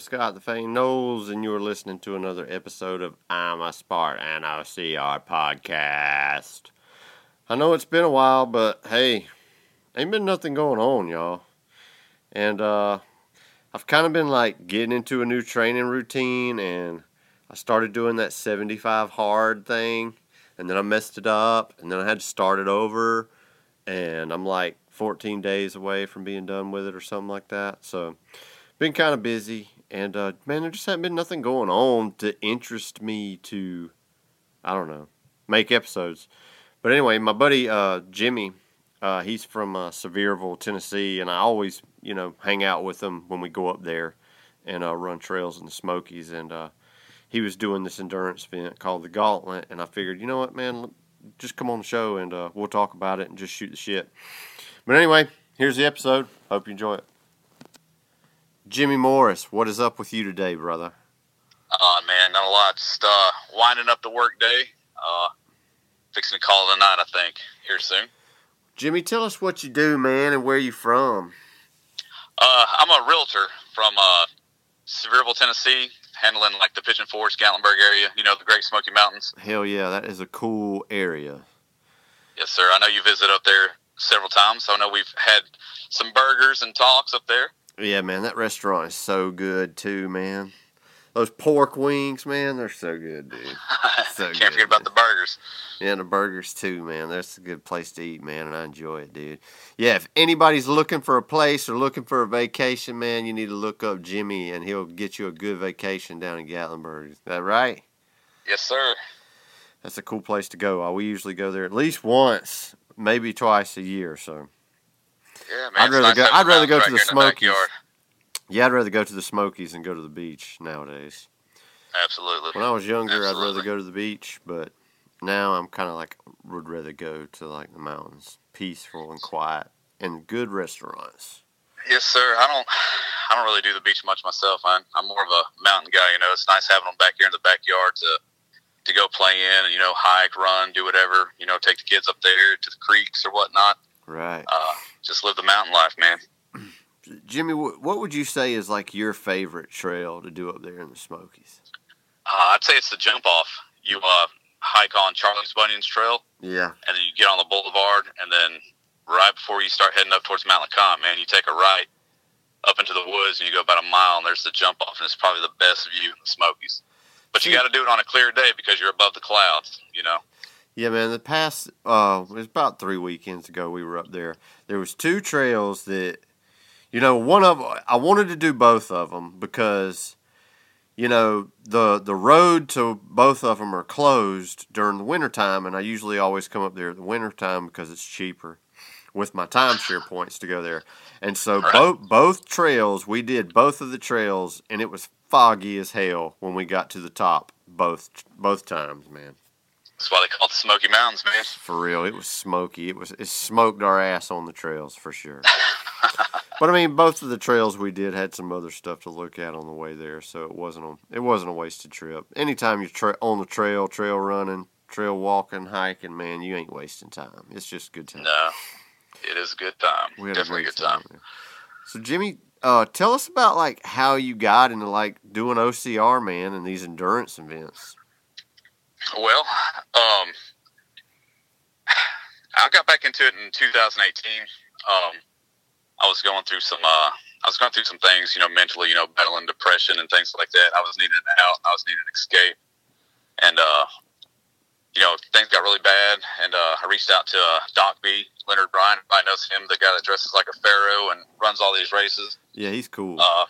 Scott the Fame Knowles, and you are listening to another episode of I'm a Spartan OCR podcast. I know it's been a while, but hey, ain't been nothing going on, y'all. And uh, I've kind of been like getting into a new training routine, and I started doing that 75 hard thing, and then I messed it up, and then I had to start it over, and I'm like 14 days away from being done with it or something like that. So been kind of busy, and uh, man, there just hasn't been nothing going on to interest me to, I don't know, make episodes. But anyway, my buddy uh, Jimmy, uh, he's from uh, Sevierville, Tennessee, and I always, you know, hang out with him when we go up there and uh, run trails in the Smokies. And uh, he was doing this endurance event called the Gauntlet, and I figured, you know what, man, just come on the show and uh, we'll talk about it and just shoot the shit. But anyway, here's the episode. Hope you enjoy it. Jimmy Morris, what is up with you today, brother? Oh man, not a lot. Just uh, winding up the work day. Uh, fixing to call it a night, I think, here soon. Jimmy, tell us what you do, man, and where you from. Uh, I'm a realtor from uh, Sevierville, Tennessee, handling like the Pigeon Forge, Gatlinburg area. You know, the Great Smoky Mountains. Hell yeah, that is a cool area. Yes, sir. I know you visit up there several times, so I know we've had some burgers and talks up there. Yeah, man, that restaurant is so good too, man. Those pork wings, man, they're so good, dude. So Can't good, forget about the burgers. Yeah, the burgers too, man. That's a good place to eat, man, and I enjoy it, dude. Yeah, if anybody's looking for a place or looking for a vacation, man, you need to look up Jimmy, and he'll get you a good vacation down in Gatlinburg. Is that right? Yes, sir. That's a cool place to go. Uh, We usually go there at least once, maybe twice a year. So Yeah, man. I'd rather nice go- I'd rather go right to the Smokies. backyard. yeah, I'd rather go to the Smokies and go to the beach nowadays. Absolutely. When I was younger, I'd rather go to the beach, but now I'm kind of like would rather go to like the mountains, peaceful and quiet, and good restaurants. Yes, sir. I don't, I don't really do the beach much myself. I'm, I'm more of a mountain guy. You know, it's nice having them back here in the backyard to, to go play in and you know hike, run, do whatever. You know, take the kids up there to the creeks or whatnot. Right, Uh, just live the mountain life, man. Jimmy. What would you say is like your favorite trail to do up there in the Smokies? Uh, I'd say it's the jump off. You uh, hike on Charlie's Bunion's Trail, Yeah, and then you get on the boulevard, and then right before you start heading up towards Mount Le Conte, man, you take a right up into the woods, and you go about a mile, and there's the jump off, and it's probably the best view in the Smokies. But you got to do it on a clear day because you're above the clouds, you know. Yeah, man. The past, uh, it was about three weekends ago. We were up there. There was two trails that, you know, one of I wanted to do both of them because, you know, the the road to both of them are closed during the wintertime, and I usually always come up there at the wintertime because it's cheaper with my timeshare points to go there. And so Right. both both trails, we did both of the trails, and it was foggy as hell when we got to the top both both times, man. That's why they call it the Smoky Mountains, man. For real, it was smoky. It was it smoked our ass on the trails for sure. but I mean, both of the trails we did had some other stuff to look at on the way there, so it wasn't a it wasn't a wasted trip. Anytime you're tra- on the trail, trail running, trail walking, hiking, man, you ain't wasting time. It's just good time. No, it is a good time. We had Definitely a good time. there. So Jimmy, uh, tell us about like how you got into like doing OCR, man, and these endurance events. Well, um, I got back into it in 2018. Um, I was going through some, uh, I was going through some things, you know, mentally, you know, battling depression and things like that. I was needing an out. I was needing an escape, and uh, you know, things got really bad. And uh, I reached out to uh, Doc B, Leonard Bryan. I knows him, the guy that dresses like a pharaoh and runs all these races. Yeah, he's cool. Uh,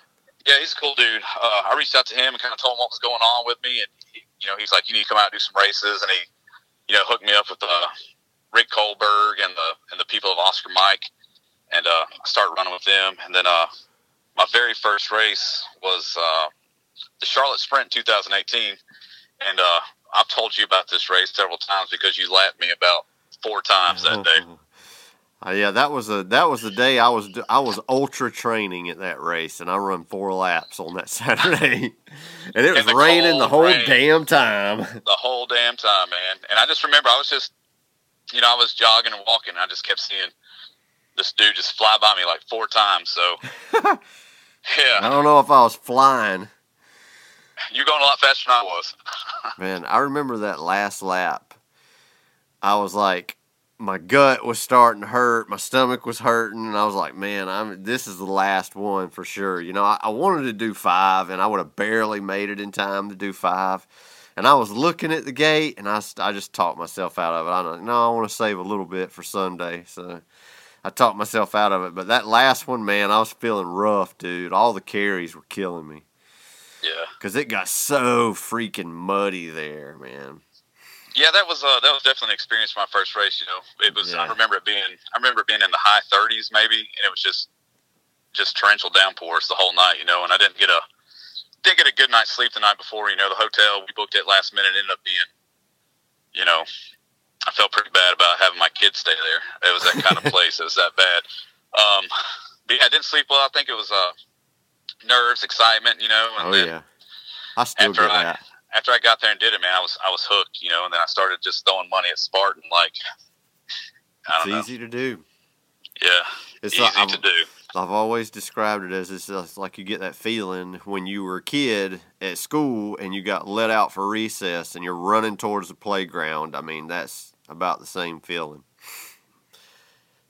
yeah, he's a cool dude. Uh, I reached out to him and kind of told him what was going on with me, and he, you know, he's like, "You need to come out and do some races," and he, you know, hooked me up with uh, Rick Kohlberg and the and the people of Oscar Mike, and uh, I started running with them. And then uh, my very first race was uh, the Charlotte Sprint 2018, and uh, I've told you about this race several times because you lapped me about four times that day. Uh, yeah, that was a that was the day I was I was ultra training at that race, and I run four laps on that Saturday, and it was the raining the whole rain. damn time. the whole damn time, man. And I just remember I was just, you know, I was jogging and walking. And I just kept seeing this dude just fly by me like four times. So, yeah, I don't know if I was flying, you're going a lot faster than I was. man. I remember that last lap. I was like, my gut was starting to hurt, my stomach was hurting, and I was like, man, I'm this is the last one for sure. You know, I, I wanted to do five, and I would have barely made it in time to do five. And I was looking at the gate, and I, I just talked myself out of it. I don't no, I want to save a little bit for Sunday, so I talked myself out of it. But that last one, man, I was feeling rough, dude. All the carries were killing me Yeah, because it got so freaking muddy there, man. Yeah, that was uh, that was definitely an experience for my first race. You know, it was. Yeah. I remember it being. I remember it being in the high 30s maybe, and it was just just torrential downpours the whole night. You know, and I didn't get a didn't get a good night's sleep the night before. You know, the hotel we booked it last minute ended up being, you know, I felt pretty bad about having my kids stay there. It was that kind of place. It was that bad. Um, but yeah, I didn't sleep well. I think it was uh, nerves, excitement. You know, and Oh then yeah, I still get I- that. After I got there and did it, man, I was I was hooked. You know, and then I started just throwing money at Spartan. Like, I It's don't know. easy to do. Yeah, It's easy like, to do. I've always described it as it's like you get that feeling when you were a kid at school and you got let out for recess and you're running towards the playground. I mean, that's about the same feeling.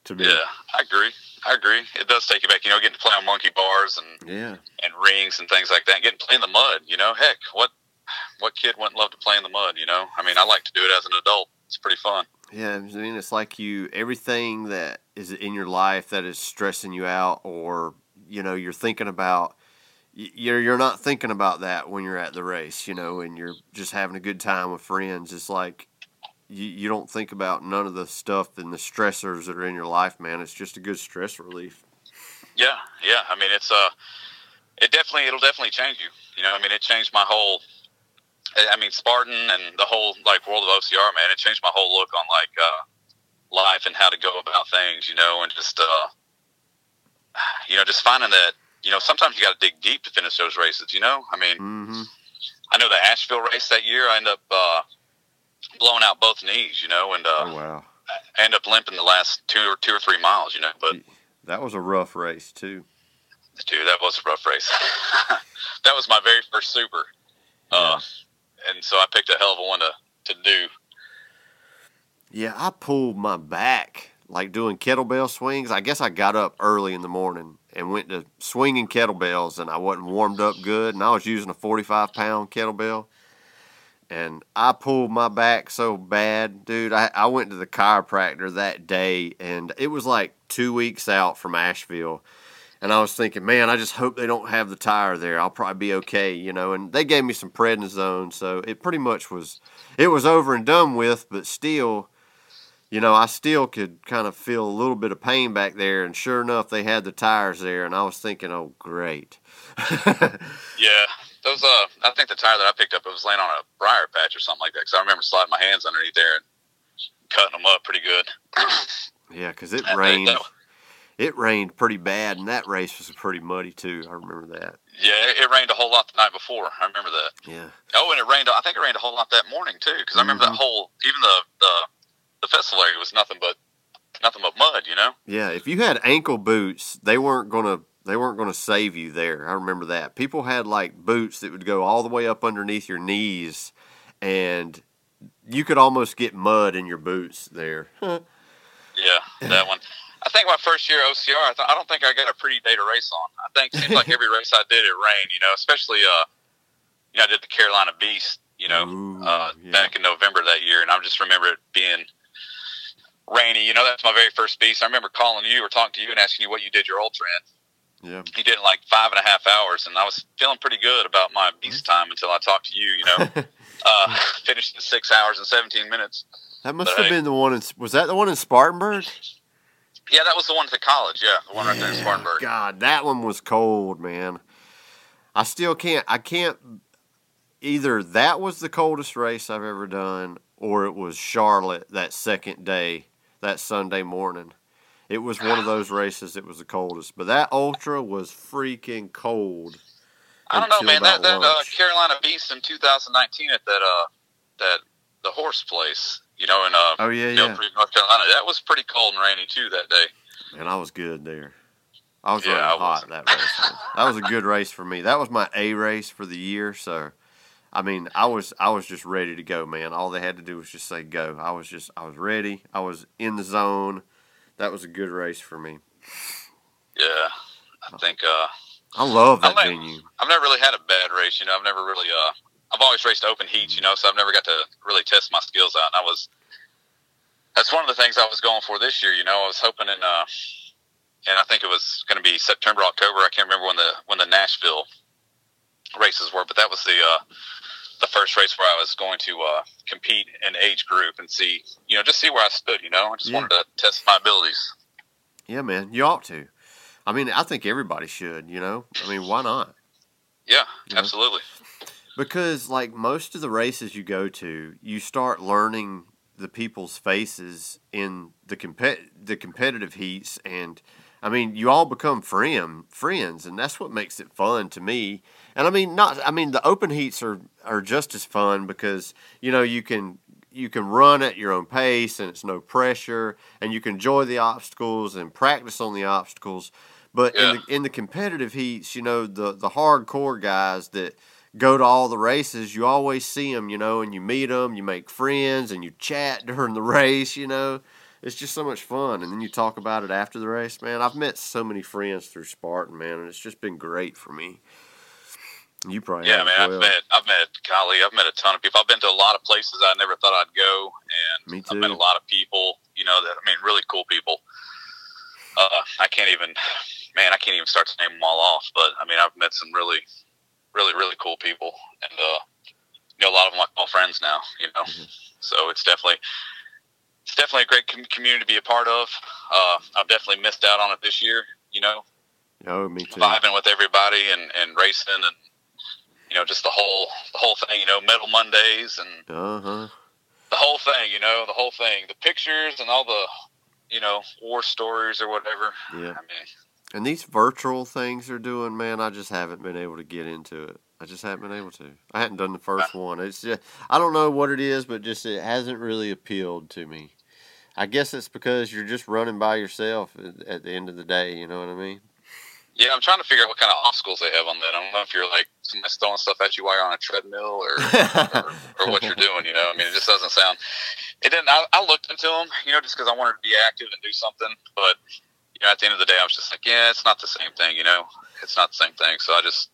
To me. Yeah, I agree. I agree. It does take you back. You know, getting to play on monkey bars and Yeah. and rings and things like that. And Getting to play in the mud, you know, heck, what what kid wouldn't love to play in the mud? You know, I mean, I like to do it as an adult. It's pretty fun. Yeah, I mean, it's like you everything that is in your life that is stressing you out, or you know, you're thinking about. You're you're not thinking about that when you're at the race, you know, and you're just having a good time with friends. It's like you you don't think about none of the stuff and the stressors that are in your life, man. It's just a good stress relief. Yeah, yeah. I mean, it's uh, it definitely it'll definitely change you. You know, I mean, it changed my whole. I mean, Spartan and the whole like world of OCR, man. It changed my whole look on like uh, life and how to go about things. You know, and just uh, you know, just finding that you know sometimes you got to dig deep to finish those races. You know, I mean, hmm I know the Asheville race that year. I end up uh, blowing out both knees. You know, and uh, Oh wow, I ended up limping the last two or two or three miles. You know, but that was a rough race too. Dude, that was a rough race. that was my very first super. Uh, and so I picked a hell of a one to, to do. Yeah, I pulled my back like doing kettlebell swings. I guess I got up early in the morning and went to swinging kettlebells, and I wasn't warmed up good, and I was using a 45 pound kettlebell. And I pulled my back so bad, dude. I, I went to the chiropractor that day, and it was like two weeks out from Asheville. And I was thinking, man, I just hope they don't have the tire there. I'll probably be okay, you know. And they gave me some prednisone, so it pretty much was, it was over and done with. But still, you know, I still could kind of feel a little bit of pain back there. And sure enough, they had the tires there, and I was thinking, oh, great. Yeah. Those, uh, I think the tire that I picked up, it was laying on a briar patch or something like that. Cause I remember sliding my hands underneath there and cutting them up pretty good. yeah, because it And rained. It rained pretty bad, and that race was pretty muddy too. I remember that. yeah, it, rained a whole lot the night before. I remember that. Yeah. Oh, and it rained, I think it rained a whole lot that morning too. Cause I remember that mm-hmm. whole, even the, the, the festival area was nothing but, nothing but mud, you know? Yeah, if you had ankle boots, they weren't gonna they weren't gonna save you there. I remember that. People had like boots that would go all the way up underneath your knees, and you could almost get mud in your boots there. Yeah, that one. I think my first year OCR, I, th- I don't think I got a pretty day to race on. I think seems like every race I did, it rained. You know, especially uh, you know, I did the Carolina Beast. You know, Ooh, uh, yeah. back in November that year, and I just remember it being rainy. You know, that's my very first beast. I remember calling you or talking to you and asking you what you did your ultra in. Yeah. You did it in like five and a half hours, and I was feeling pretty good about my beast time until I talked to you. You know, uh, finished in six hours and seventeen minutes. That must But have been the one. In, was that the one in Spartanburg? Yeah, that was the one at the college. Yeah, the one right there in Spartanburg. God, that one was cold, man. I still can't. I can't. Either that was the coldest race I've ever done, or it was Charlotte that second day, that Sunday morning. It was one of those races that was the coldest. But that ultra was freaking cold. I don't know, man. That that uh. Carolina Beast in 2019 at that uh that the horse place, you know, in uh Oh yeah, Mill yeah. Creek, North Carolina. That was pretty cold and rainy too that day. And I was good there. I was Yeah, running I hot that race. That was a good race for me. That was my A race for the year. So, I mean, I was I was just ready to go, man. All they had to do was just say go. I was just I was ready. I was in the zone. That was a good race for me. Yeah, I think uh I love that I like- venue. I've never really had a bad race. You know, I've never really uh I've always raced open heats. You know, so I've never got to really test my skills out. And I was that's one of the things I was going for this year. You know, I was hoping in uh and I think it was going to be September, October. I can't remember when the when the Nashville races were, but that was the uh, the first race where I was going to uh, compete in age group and see, you know, just see where I stood. You know, I just Yeah. wanted to test my abilities. Yeah, man, you ought to. I mean, I think everybody should. You know, I mean, why not? Yeah, Yeah. absolutely. Because like most of the races you go to, you start learning the people's faces in the compet the competitive heats, and I mean, you all become friend friends, and that's what makes it fun to me. And I mean, not I mean, the open heats are are just as fun because you know you can you can run at your own pace, and it's no pressure, and you can enjoy the obstacles and practice on the obstacles. But in the in the competitive heats, you know, the the hardcore guys that go to all the races, you always see them, you know, and you meet them, you make friends, and you chat during the race, you know. It's just so much fun, and then you talk about it after the race, man. I've met so many friends through Spartan, man, and it's just been great for me. You probably Yeah, man. I've met, I've met, golly, I've met a ton of people. I've been to a lot of places I never thought I'd go, and Me I've met a lot of people. You know, that I mean, really cool people. Uh, I can't even, man, I can't even start to name them all off. But I mean, I've met some really, really, really cool people, and uh, you know, a lot of them like all friends now. You know, Mm-hmm. so it's definitely, it's definitely a great com- community to be a part of. Uh, I've definitely missed out on it this year. You know, Oh, me too. vibing with everybody and, and racing and you know just the whole the whole thing you know medal mondays and Uh huh. the whole thing you know the whole thing the pictures and all the you know war stories or whatever Yeah. i mean And these virtual things they're doing, man, I just haven't been able to get into it. I just haven't been able to. I hadn't done the first one. It's just I don't know what it is, but just it hasn't really appealed to me. I guess it's because you're just running by yourself at, the end of the day. You know what I mean? yeah i'm trying to figure out what kind of obstacles they have on that i don't know if you're like throwing stuff at you while you're on a treadmill or or, or what you're doing you know i mean it just doesn't sound it didn't i, I looked into them you know just because i wanted to be active and do something but you know at the end of the day i was just like yeah it's not the same thing you know it's not the same thing so i just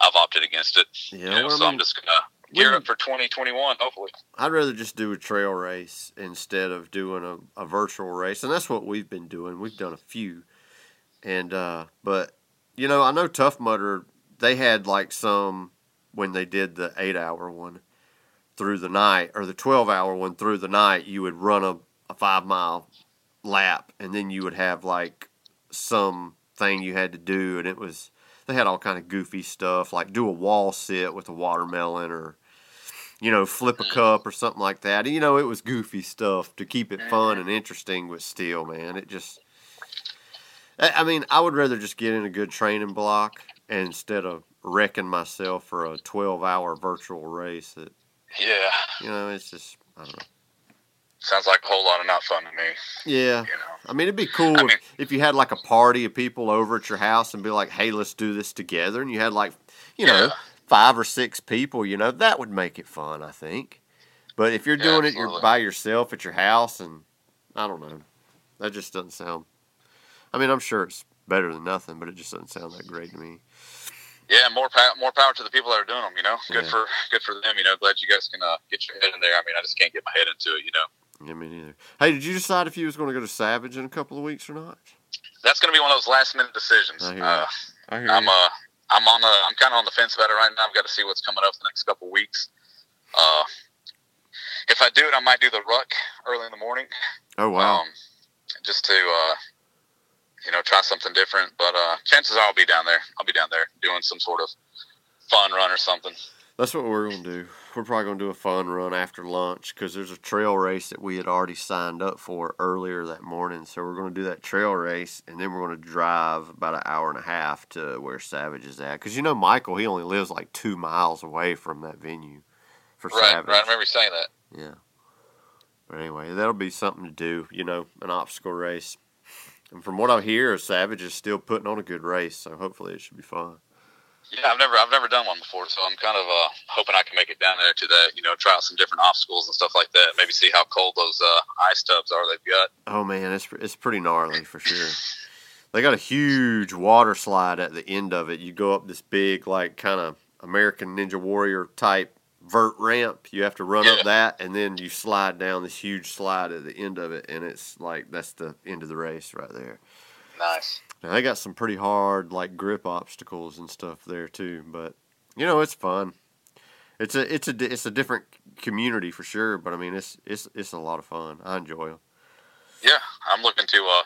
i've opted against it Yeah, you know, well, I so i'm mean, just gonna gear up for 2021 hopefully I'd rather just do a trail race instead of doing a, a virtual race, and that's what we've been doing. We've done a few, and uh, but you know, I know Tough Mudder they had like some when they did the eight hour one through the night or the twelve hour one through the night. You would run a, a five mile lap, and then you would have like some thing you had to do, and it was they had all kind of goofy stuff like do a wall sit with a watermelon or you know, flip a mm. cup or something like that. You know, it was goofy stuff to keep it fun and mm-hmm. interesting, but still, man, it just. I I mean, I would rather just get in a good training block instead of wrecking myself for a 12 hour virtual race. That, yeah you know, it's just, I don't know. Sounds like a whole lot of not fun to me Yeah. you know I mean, it'd be cool I mean- if, if you had like a party of people over at your house and be like, hey, let's do this together. And you had like, you know, Yeah. five or six people, you know, that would make it fun, I think. But if you're Yeah, doing it you're by yourself at your house, and I don't know, that just doesn't sound. I mean, I'm sure it's better than nothing, but it just doesn't sound that great to me. yeah more power more power to the people that are doing them you know good Yeah. for good for them you know glad you guys can uh, get your head in there i mean i just can't get my head into it you know Yeah, me neither. Hey, did you decide if you was going to go to Savage in a couple of weeks or not? that's going to be one of those last minute decisions I hear uh, I hear I'm you. uh I'm on the I'm kind of on the fence about it right now. I've got to see what's coming up the next couple of weeks. Uh, if I do it, I might do the ruck early in the morning, oh wow. um, just to uh, you know, try something different. But uh, chances are I'll be down there. I'll be down there doing some sort of fun run or something. That's what we're gonna do. We're probably gonna do a fun run after lunch because there's a trail race that we had already signed up for earlier that morning. So we're gonna do that trail race, and then we're gonna drive about an hour and a half to where Savage is at. Because you know Michael, he only lives like two miles away from that venue for Right, Savage. right. I remember saying that. Yeah. But anyway, that'll be something to do, you know, an obstacle race. And from what I hear, Savage is still putting on a good race, so hopefully it should be fun. Yeah, I've never I've never done one before, so I'm kind of uh, hoping I can make it down there to that. You know, try out some different obstacles and stuff like that. Maybe see how cold those uh, ice tubs are they've got. Oh man, it's it's pretty gnarly for sure. They got a huge water slide at the end of it. You go up this big, like kind of American Ninja Warrior type vert ramp. You have to run Yeah. up that, and then you slide down this huge slide at the end of it, and it's like that's the end of the race right there. Nice. Now they got some pretty hard like grip obstacles and stuff there too, but you know it's fun. It's a it's a it's a different community for sure, but I mean it's it's it's a lot of fun. I enjoy them. Yeah, I'm looking to. Uh,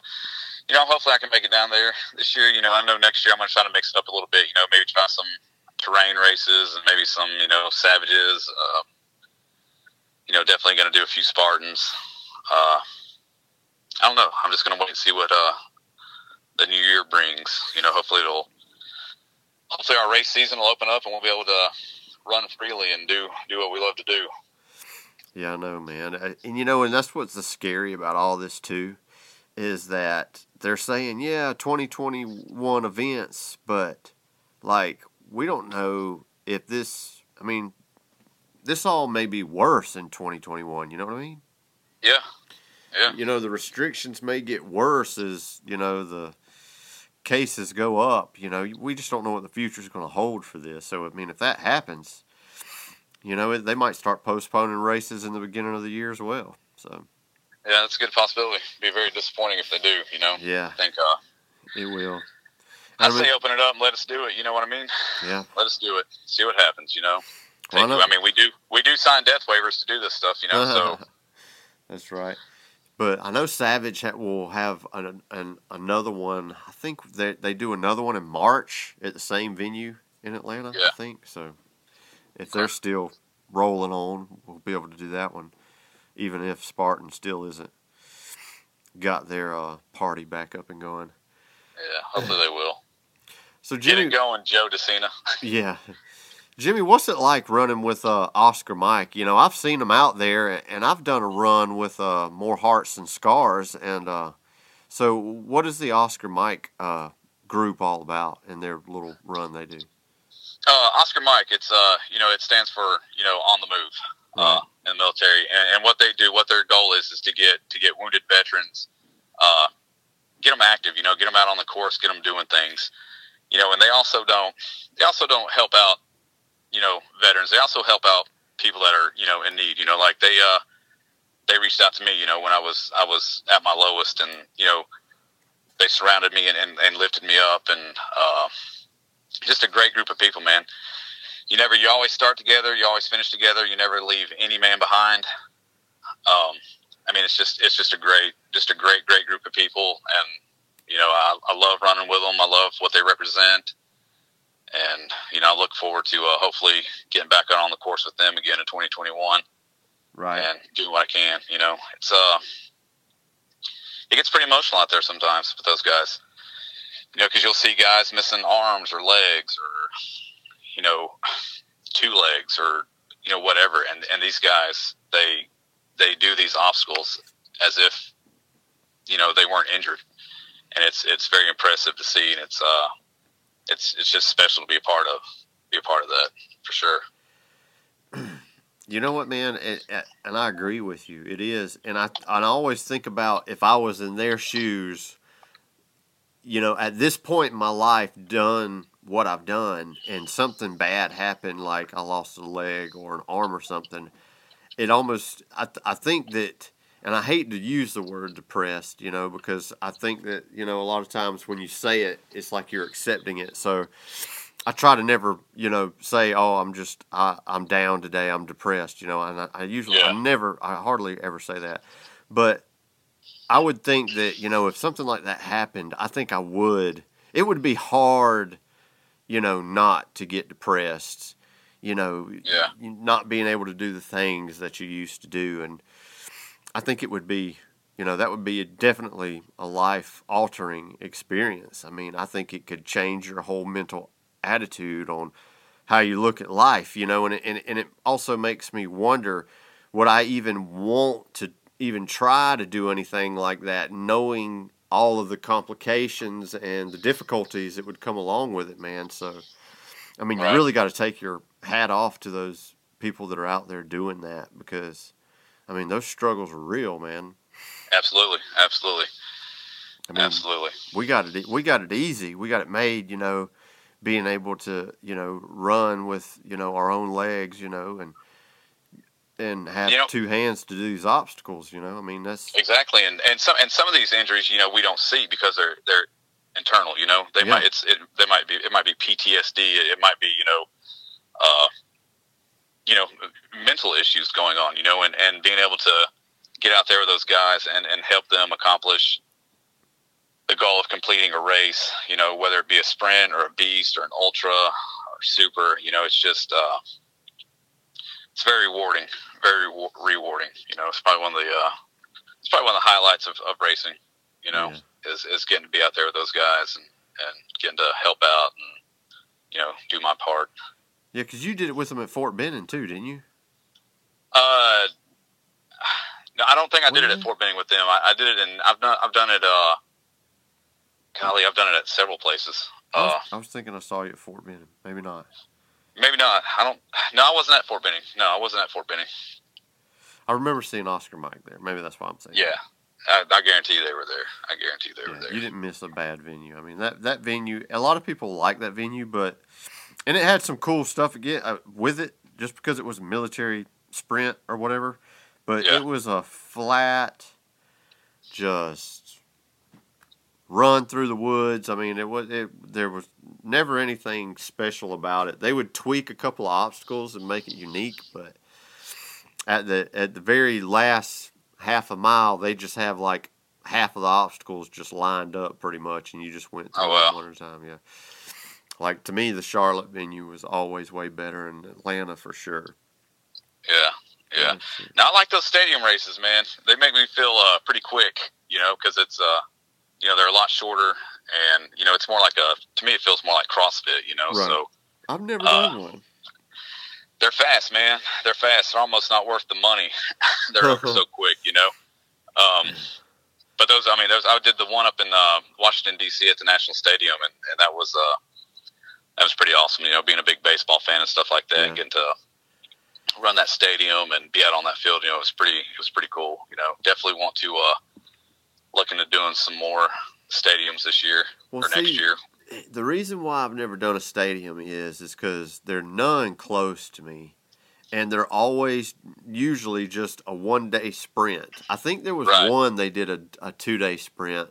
you know, hopefully I can make it down there this year. You know, I know next year I'm to try to mix it up a little bit. You know, maybe try some terrain races and maybe some you know savages. Uh, you know, definitely to do a few Spartans. Uh, I don't know. I'm just to wait and see what uh, the new year brings. You know, hopefully it'll. Hopefully our race season will open up and we'll be able to run freely and do do what we love to do. Yeah, I know, man. And you know, and that's what's the scary about all this too, is that they're saying, yeah, 2021 events, but like we don't know if this. I mean, this all may be worse in 2021. You know what I mean? Yeah, yeah. You know, the restrictions may get worse as you know the cases go up. You know, we just don't know what the future is going to hold for this. So, I mean, if that happens, you know, they might start postponing races in the beginning of the year as well. So, Yeah, that's a good possibility. Be very disappointing if they do. You know, yeah, I think uh, it will. I I mean- say open it up and let us do it. You know what I mean? Yeah. Let us do it. See what happens. You know. Take- not? I mean, we do we do sign death waivers to do this stuff. You know, so That's right. But I know Savage ha- will have an, an, another one. I think they, they do another one in March at the same venue in Atlanta. I think so. If they're still rolling on, we'll be able to do that one, even if Spartan still isn't got their uh, party back up and going. yeah, hopefully they will. So Get Jimmy, it going, Joe De Sena. yeah. Jimmy, what's it like running with uh, Oscar Mike? You know, I've seen him out there, and I've done a run with uh, More Hearts Than Scars. And uh, so, what is the Oscar Mike uh, group all about in their little run they do? Uh, Oscar Mike. It's uh, you know, it stands for you know, on the move uh, in the military, and, and what they do, what their goal is, is to get to get wounded veterans, uh, get them active. You know, get them out on the course, get them doing things. You know, and they also don't they also don't help out you know veterans. They also help out people that are you know in need. You know, like they uh they reached out to me. You know, when I was I was at my lowest, and you know they surrounded me and, and, and lifted me up, and uh, just a great group of people, man. You never, you always start together, you always finish together, you never leave any man behind. Um, I mean, it's just, it's just a great, just a great, great group of people, and you know, I, I love running with them. I love what they represent, and you know, I look forward to uh, hopefully getting back on the course with them again in 2021 Right. and doing what I can. You know, it's uh, it gets pretty emotional out there sometimes with those guys. You know, because you'll see guys missing arms or legs or you know two legs or you know whatever, and and these guys they they do these obstacles as if you know they weren't injured, and it's it's very impressive to see, and it's uh it's it's just special to be a part of be a part of that for sure. You know what, man, it, it- and I agree with you. It is, and I I always think about if I was in their shoes. You know, at this point in my life, done what I've done, and something bad happened, like I lost a leg or an arm or something. It almost, I th- I think that, and I hate to use the word depressed, you know, because I think that you know a lot of times when you say it, it's like you're accepting it. So. I try to never, you know, say, "Oh, I'm just, I, I'm down today. I'm depressed," you know. And I, I usually, I never, I hardly ever say that. But I would think that you know if something like that happened, I think I would. It would be hard, you know, not to get depressed. You know, Yeah. not being able to do the things that you used to do, and I think it would be, you know, that would be a, definitely a life altering experience. I mean, I think it could change your whole mental attitude on how you look at life. You know, and it, and, and it also makes me wonder would I even want to even try to do anything like that, knowing all of the complications and the difficulties that would come along with it, man. So, I mean, Right. you really got to take your hat off to those people that are out there doing that because, I mean, those struggles are real, man. Absolutely, absolutely, I mean, absolutely. we got it. We got it easy. We got it made. You know, being able to you know run with you know our own legs. You know, and and have You know- two hands to do these obstacles. You know, I mean that's Exactly, and and some and some of these injuries, you know, we don't see because they're they're internal. You know, they Yeah. might it's it they might be it might be PTSD. It might be you know, uh, you know, mental issues going on. You know, and and being able to get out there with those guys and and help them accomplish the goal of completing a race. You know, whether it be a sprint or a beast or an ultra or super. You know, it's just uh, it's very rewarding, very wa- rewarding. You know, it's probably one of the uh, it's probably one of the highlights of, of racing. You know, is is getting to be out there with those guys and and getting to help out and you know do my part. Yeah. Because you did it with them at Fort Benning too, didn't you? Uh, no, I don't think I did it at Fort Benning with them. I, I did it in I've done I've done it. Uh, golly, I've done it at several places. I was, Uh, I was thinking I saw you at Fort Benning. Maybe not. maybe not. I don't. No, I wasn't at Fort Benning. No, I wasn't at Fort Benning. I remember seeing Oscar Mike there. Maybe that's why I'm saying. Yeah, I, I guarantee they were there. I guarantee they were there. you didn't miss a bad venue. I mean that that venue. A lot of people like that venue, but and it had some cool stuff again uh, with it, just because it was a military sprint or whatever. But Yeah. it was a flat, just run through the woods. I mean, it was it. There was never anything special about it. They would tweak a couple of obstacles and make it unique, but at the at the very last half a mile, they just have like half of the obstacles just lined up pretty much, and you just went through Oh, wow. it one at a time. Yeah. Like to me, the Charlotte venue was always way better, and Atlanta for sure. Yeah, yeah. Now I like those stadium races, man. They make me feel uh, pretty quick, you know, because it's uh, you know, they're a lot shorter, and you know, it's more like a. To me, it feels more like CrossFit, you know. Right. So I've never Uh, done one. they're fast, man. They're fast. They're almost not worth the money. they're over so quick, you know. Um, but those, I mean, those. I did the one up in uh, Washington D.C. at the National Stadium, and, and that was uh, that was pretty awesome. You know, being a big baseball fan and stuff like that, Yeah. and getting to run that stadium and be out on that field, you know, it was pretty. It was pretty cool. You know, definitely want to uh, look into doing some more stadiums this year Well, or next see, year. the reason why I've never done a stadium is is because they're none close to me, and they're always usually just a one day sprint. I think there was Right. one they did a, a two day sprint,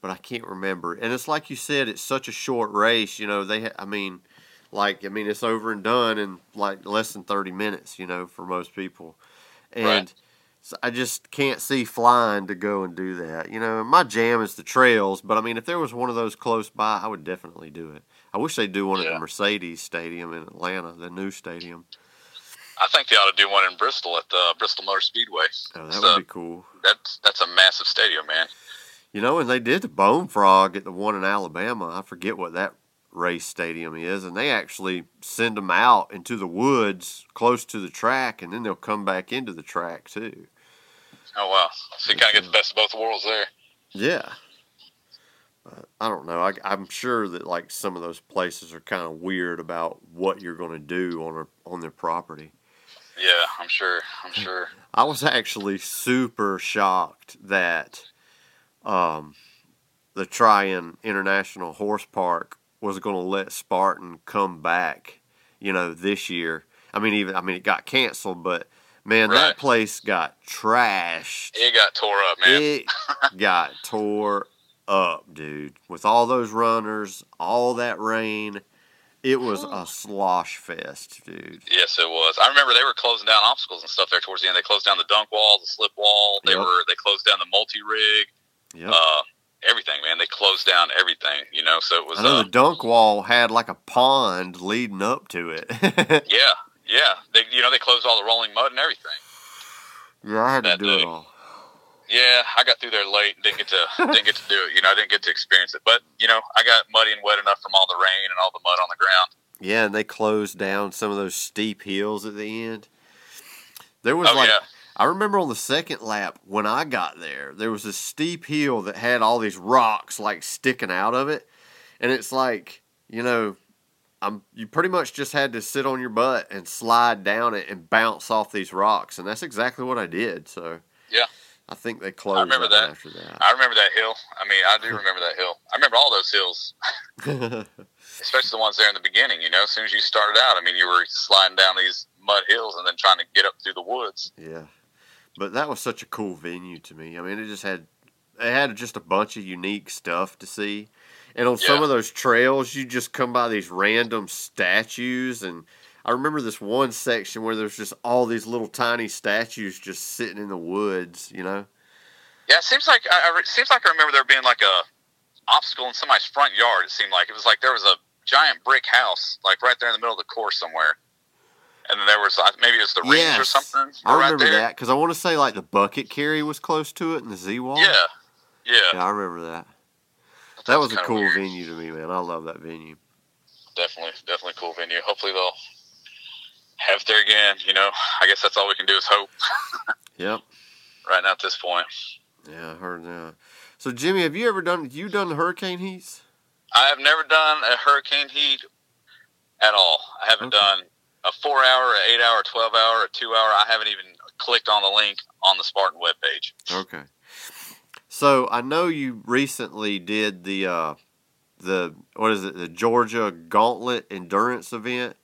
but I can't remember. And it's like you said, it's such a short race. You know, they ha- I mean, like I mean, it's over and done in like less than thirty minutes. You know, for most people, and. Right. So I just can't see flying to go and do that. You know, my jam is the trails, but I mean, if there was one of those close by, I would definitely do it. I wish they'd do one at the Mercedes Stadium in Atlanta, the new stadium. I think they ought to do one in Bristol at the Bristol Motor Speedway. Oh, that would be cool. That's that's a massive stadium, man. You know, and they did the Bone Frog at the one in Alabama. I forget what that race stadium is, and they actually send them out into the woods close to the track, and then they'll come back into the track too. Oh wow! So you kind of get the best of both worlds there. Yeah. But I don't know. I, I'm sure that like some of those places are kind of weird about what you're going to do on a, on their property. Yeah, I'm sure. I'm sure. I was actually super shocked that um, the Tryon International Horse Park was going to let Spartan come back, you know, this year. I mean, even I mean, it got canceled, but man, Right. that place got trashed. It got tore up, man. It got tore up, dude. With all those runners, all that rain, It was a slosh fest, dude. Yes, it was. I remember they were closing down obstacles and stuff there towards the end. They closed down the dunk wall, the slip wall. They Yep. were they closed down the multi rig, Yep. uh, everything, man. They closed down everything, you know. So it was, I know uh, the dunk wall had like a pond leading up to it. yeah, yeah. They, you know, they closed all the rolling mud and everything. yeah, I had to That do it all. Yeah, I got through there late and didn't get to didn't get to do it. You know, I didn't get to experience it. But you know, I got muddy and wet enough from all the rain and all the mud on the ground. Yeah, and they closed down some of those steep hills at the end. There was Oh, like yeah. I remember on the second lap when I got there, there was a steep hill that had all these rocks like sticking out of it, and it's like you know, I'm you pretty much just had to sit on your butt and slide down it and bounce off these rocks, and that's exactly what I did. So Yeah. I think they closed. I remember that after that. I remember that hill. I mean, I do remember that hill. I remember all those hills, especially the ones there in the beginning. You know, as soon as you started out, I mean, you were sliding down these mud hills and then trying to get up through the woods. Yeah, but that was such a cool venue to me. I mean, it just had it had just a bunch of unique stuff to see, and on some of those trails, you just come by these random statues. And I remember this one section where there's just all these little tiny statues just sitting in the woods. You know? Yeah, it seems like I, I, seems like I remember there being like a obstacle in somebody's front yard. It seemed like it was like there was a giant brick house, like right there in the middle of the course somewhere. And then there was uh, maybe it was the rings or something. I right remember there. that because I want to say like the bucket carry was close to it and the Z wall. Yeah, yeah, yeah, I remember that. That was a cool weird. venue to me, man. I love that venue. Definitely, definitely cool venue. Hopefully they'll have it there again. You know, I guess that's all we can do is hope Yep. right now at this point. Yeah, I heard that. So Jimmy, have you ever done you done the hurricane heats? I have never done a hurricane heat at all. I haven't Okay. done a four hour, an eight hour, a twelve hour, a two hour. I haven't even clicked on the link on the Spartan webpage. Okay. So I know you recently did the uh the what is it, the Georgia Gauntlet Endurance event.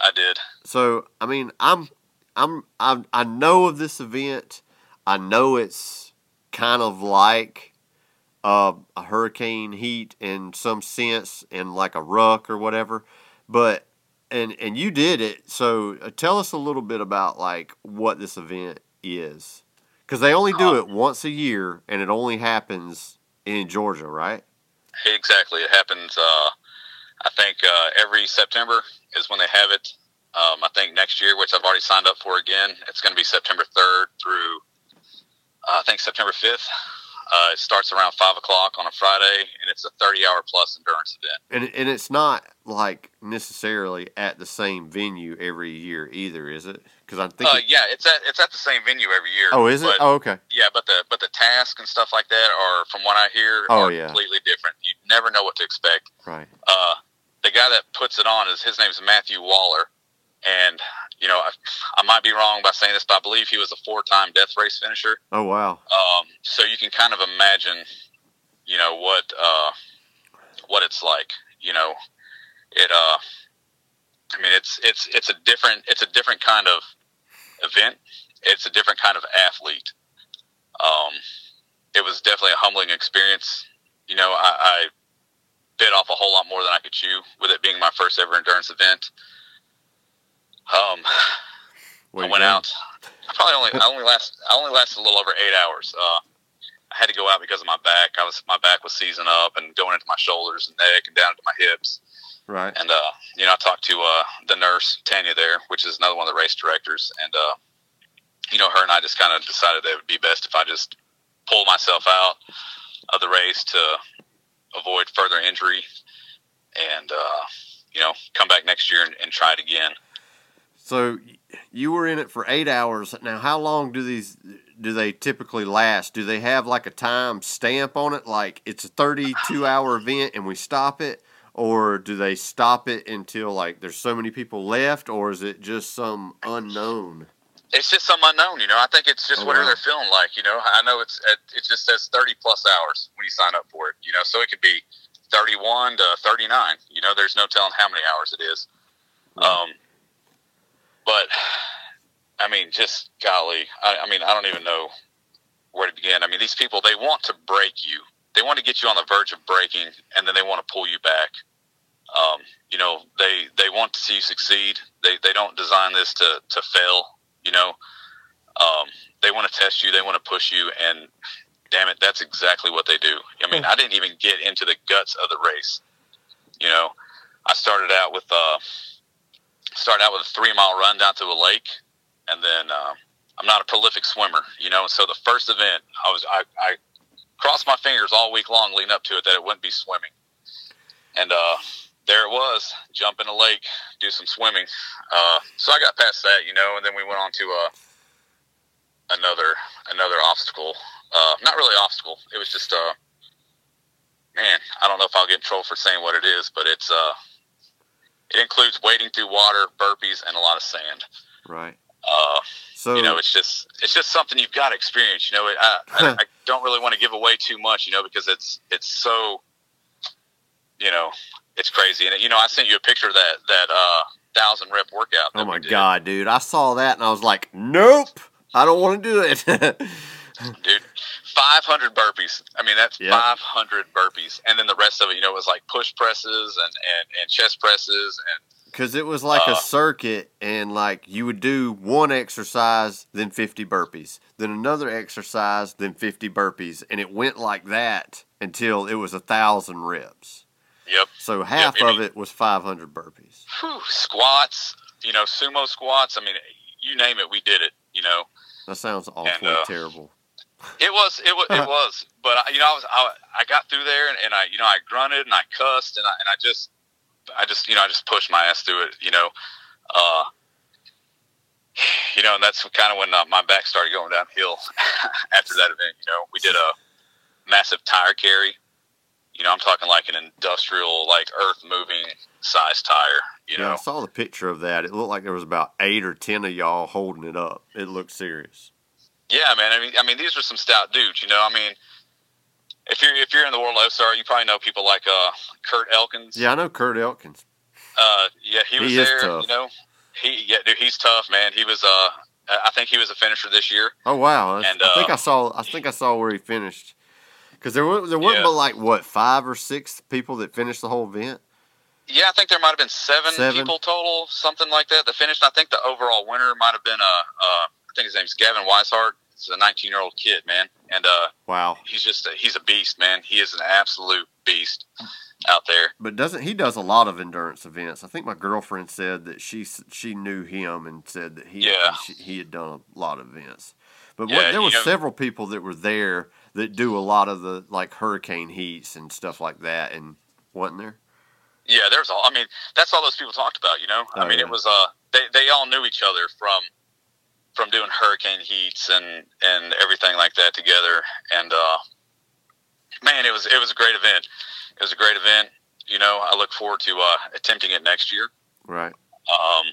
I did. So I mean I'm I'm I I know of this event. I know it's kind of like uh, a hurricane heat in some sense and like a ruck or whatever. But and and you did it. So uh, tell us a little bit about like what this event is. Cuz they only do it once a year and it only happens in Georgia, right? Exactly. It happens. Uh, I think uh, every September is when they have it. Um, I think next year, which I've already signed up for again, it's going to be September 3rd through uh, I think September 5th. Uh, it starts around five o'clock on a Friday, and it's a 30-hour plus endurance event. And and it's not like necessarily at the same venue every year either, is it? Cuz I think Uh, it- yeah, it's at it's at the same venue every year. Oh, is it? But, Oh, okay. Yeah, but the but the tasks and stuff like that are, from what I hear, Oh, are yeah. completely different. You never know what to expect. Right. uh, the guy that puts it on is his name is Matthew Waller, and you know I, I might be wrong by saying this, but I believe he was a four-time death race finisher. Oh wow. Um, so you can kind of imagine, you know what uh, what it's like. You know, it. Uh, I mean, it's it's it's a different it's a different kind of event. It's a different kind of athlete. Um, it was definitely a humbling experience. You know, I, I bit off a whole lot more than I could chew with it being my first ever endurance event. Um, I went out. I probably only I only last I only lasted a little over eight hours. Uh, I had to go out because of my back. I was my back was seizing up and going into my shoulders and neck and down into my hips. Right. And uh, you know, I talked to uh, the nurse Tanya there, which is another one of the race directors, and uh, you know, her and I just kind of decided that it would be best if I just pulled myself out of the race to avoid further injury, and uh, you know, come back next year and, and try it again. So you were in it for eight hours. Now, how long do these do they typically last? Do they have like a time stamp on it, like it's a thirty-two hour event and we stop it, or do they stop it until like there's so many people left, or is it just some unknown? It's just some unknown, you know. I think it's just Oh, whatever wow. they're feeling like, you know. I know it's it just says thirty plus hours when you sign up for it, you know. So it could be thirty-one to thirty-nine. You know, there's no telling how many hours it is. Um, but I mean, just golly, I, I mean, I don't even know where to begin. I mean, these people they want to break you. They want to get you on the verge of breaking, and then they want to pull you back. Um, you know, they they want to see you succeed. They they don't design this to to fail. You know, um, they want to test you. They want to push you, and damn it, that's exactly what they do. I mean, I didn't even get into the guts of the race. You know, I started out with uh, started out with a three mile run down to a lake, and then uh, I'm not a prolific swimmer, you know. So the first event, I was I, I crossed my fingers all week long leading up to it that it wouldn't be swimming, and uh, there it was, jump in a lake, do some swimming. Uh, so I got past that, you know, and then we went on to uh, another another obstacle. Uh, not really obstacle. It was just uh, man, I don't know if I'll get in trouble for saying what it is, but it's it includes wading through water, burpees, and a lot of sand. Right. Uh, So you know, it's just it's just something you've got to experience. You know, I, I, I don't really want to give away too much, you know, because it's it's so, you know, it's crazy. And you know, I sent you a picture of that that uh, thousand rep workout. oh my god, dude! I saw that and I was like, nope, I don't want to do it. dude. 500 burpees. I mean, that's Yep. 500 burpees, and then the rest of it, you know, was like push presses and and, and chest presses and Because it was like Uh, a circuit, and like you would do one exercise, then 50 burpees, then another exercise, then 50 burpees, and it went like that until it was a thousand reps. yep, So half I of it was 500 burpees. Whew, squats. You know, sumo squats. I mean, you name it, we did it. You know, That sounds awfully uh, terrible. It was, it was, it was. But I- you know, I was, I, I got through there, and, and I, you know, I grunted and I cussed, and I, and I just, I just, you know, I just pushed my ass through it. You know, uh, you know, and that's kind of when uh, my back started going downhill after that event. You know, we did a massive tire carry. You know, I'm talking like an industrial, like earth moving size tire. You Yeah, I saw the picture of that. It looked like there was about eight or ten of y'all holding it up. It looked serious. Yeah, man. I mean, I mean, these are some stout dudes. You know, I mean, if you're if you're in the world of OCR, you probably know people like uh, Kurt Elkins. Yeah, I know Kurt Elkins. Uh, yeah, he was He there. tough. You know, he yeah, dude, he's tough, man. He was uh, I think he was a finisher this year. Oh wow! And, I think uh, I saw. I think I saw where he finished. Because there were there weren't Yeah. but like what five or six people that finished the whole event. Yeah, I think there might have been seven, Seven. people total, something like that, that finished. I think the overall winner might have been uh, uh I think his name's Gavin Weishart. He's a 19 year old kid, man, and uh, Wow! he's just a, he's a beast, man. He is an absolute beast out there. But doesn't he does a lot of endurance events? I think my girlfriend said that she she knew him and said that he Yeah. she, he had done a lot of events. But Yeah, what, there were know- several people that were there that do a lot of the like hurricane heats and stuff like that, and wasn't there? Yeah, there's all. I mean, that's all those people talked about. You know, Oh, I mean, yeah. it was uh, they they all knew each other from from doing hurricane heats and and everything like that together. And uh, man, it was it was a great event. It was a great event. You know, I look forward to uh, attempting it next year. Right. Um,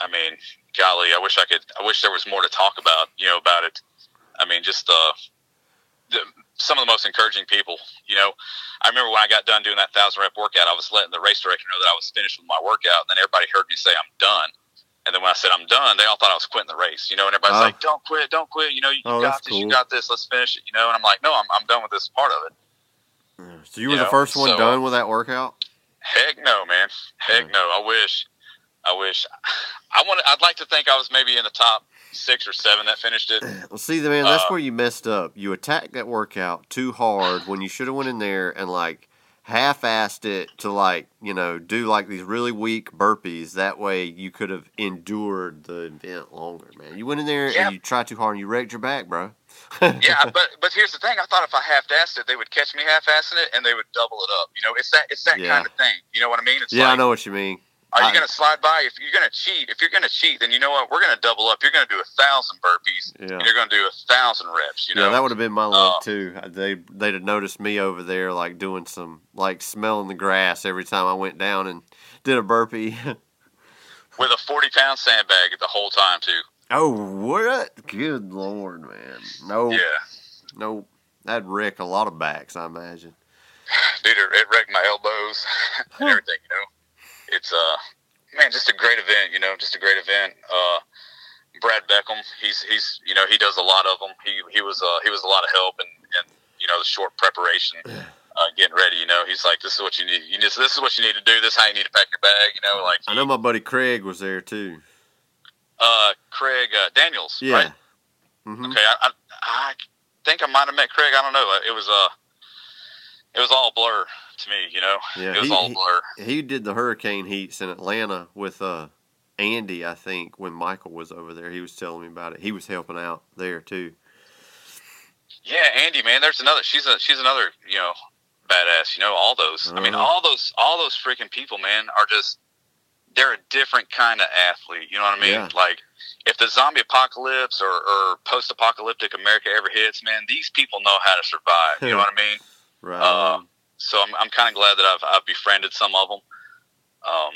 I mean, golly, I wish I could. I wish there was more to talk about. You know, about it. I mean, just uh, the some of the most encouraging people. You know, I remember when I got done doing that thousand rep workout, I was letting the race director know that I was finished with my workout, and then everybody heard me say I'm done. And then when I said I'm done, they all thought I was quitting the race. You know, and everybody's Oh. like, "Don't quit, don't quit." You know, you Oh, got this, you got this. Let's finish it. You know, and I'm like, "No, I'm I'm done with this part of it." Yeah. So you were You the first one so, done with that workout. Heck no, man. Heck Hmm. no. I wish. I wish. I want. I'd like to think I was maybe in the top six or seven that finished it. Well, see, the man, that's Uh, where you messed up. You attacked that workout too hard when you should have went in there and like half-assed it to like you know do like these really weak burpees. That way you could have endured the event longer, man. You went in there Yeah. and you tried too hard and you wrecked your back, bro. yeah, but but here's the thing. I thought if I half-assed it, they would catch me half-assing it and they would double it up. You know, it's that it's that Yeah. kind of thing. You know what I mean? It's yeah, I know what you mean. Are you going to slide by? If you're going to cheat, if you're going to cheat, then you know what? We're going to double up. You're going to do a thousand burpees. Yeah. And you're going to do a thousand reps. You know? yeah, that would have been my luck Uh, too. They they'd have noticed me over there, like doing some like smelling the grass every time I went down and did a burpee. With a 40 pound sandbag the whole time too. oh, what? Good lord, man! No, Yeah. no, that'd wreck a lot of backs, I imagine. dude, it, it wrecked my elbows and everything. You know, it's uh, man, just a great event. You know, just a great event. Uh, Brad Beckham, he's he's you know he does a lot of them. He he was uh he was a lot of help and and you know the short preparation. Uh, getting ready. You know, he's like, "This is what you need. You just this is what you need to do. This is how you need to pack your bag." You know, like I know my buddy Craig was there too. uh, Craig uh, Daniels. Yeah. Right? hmm Okay. I, I I think I might have met Craig. I don't know. It was uh, it was all blur to me. You know, Yeah, it was he- all blur. He did the hurricane heats in Atlanta with uh Andy, I think, when Michael was over there. He was telling me about it. He was helping out there too. Yeah, Andy, man. There's another. She's a she's another. You know, badass. You know, all those. I mean, Uh-huh. all those all those freaking people, man, are just. They're a different kind of athlete. You know what I mean? Yeah. Like, if the zombie apocalypse or, or post-apocalyptic America ever hits, man, these people know how to survive. You know what I mean? Right. On. So I'm I'm kind of glad that I've I've befriended some of them. Um,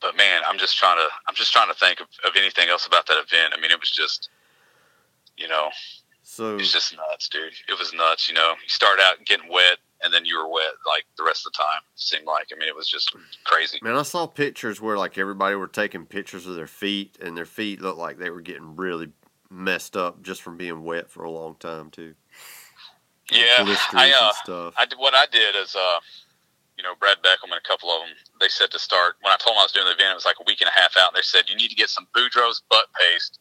but man, I'm just trying to I'm just trying to think of, of anything else about that event. I mean, it was just, you know, so it's just nuts, dude. It was nuts. You know, you start out getting wet, and then you were wet like the rest of the time. It seemed like. I mean, it was just crazy. Man, I saw pictures where like everybody were taking pictures of their feet, and their feet looked like they were getting really messed up just from being wet for a long time too. Yeah, I uh, stuff. I did, what I did is uh, you know, Brad Beckham and a couple of them. They said to start when I told them I was doing the event. It was like a week and a half out. They said you need to get some Boudreaux's butt paste,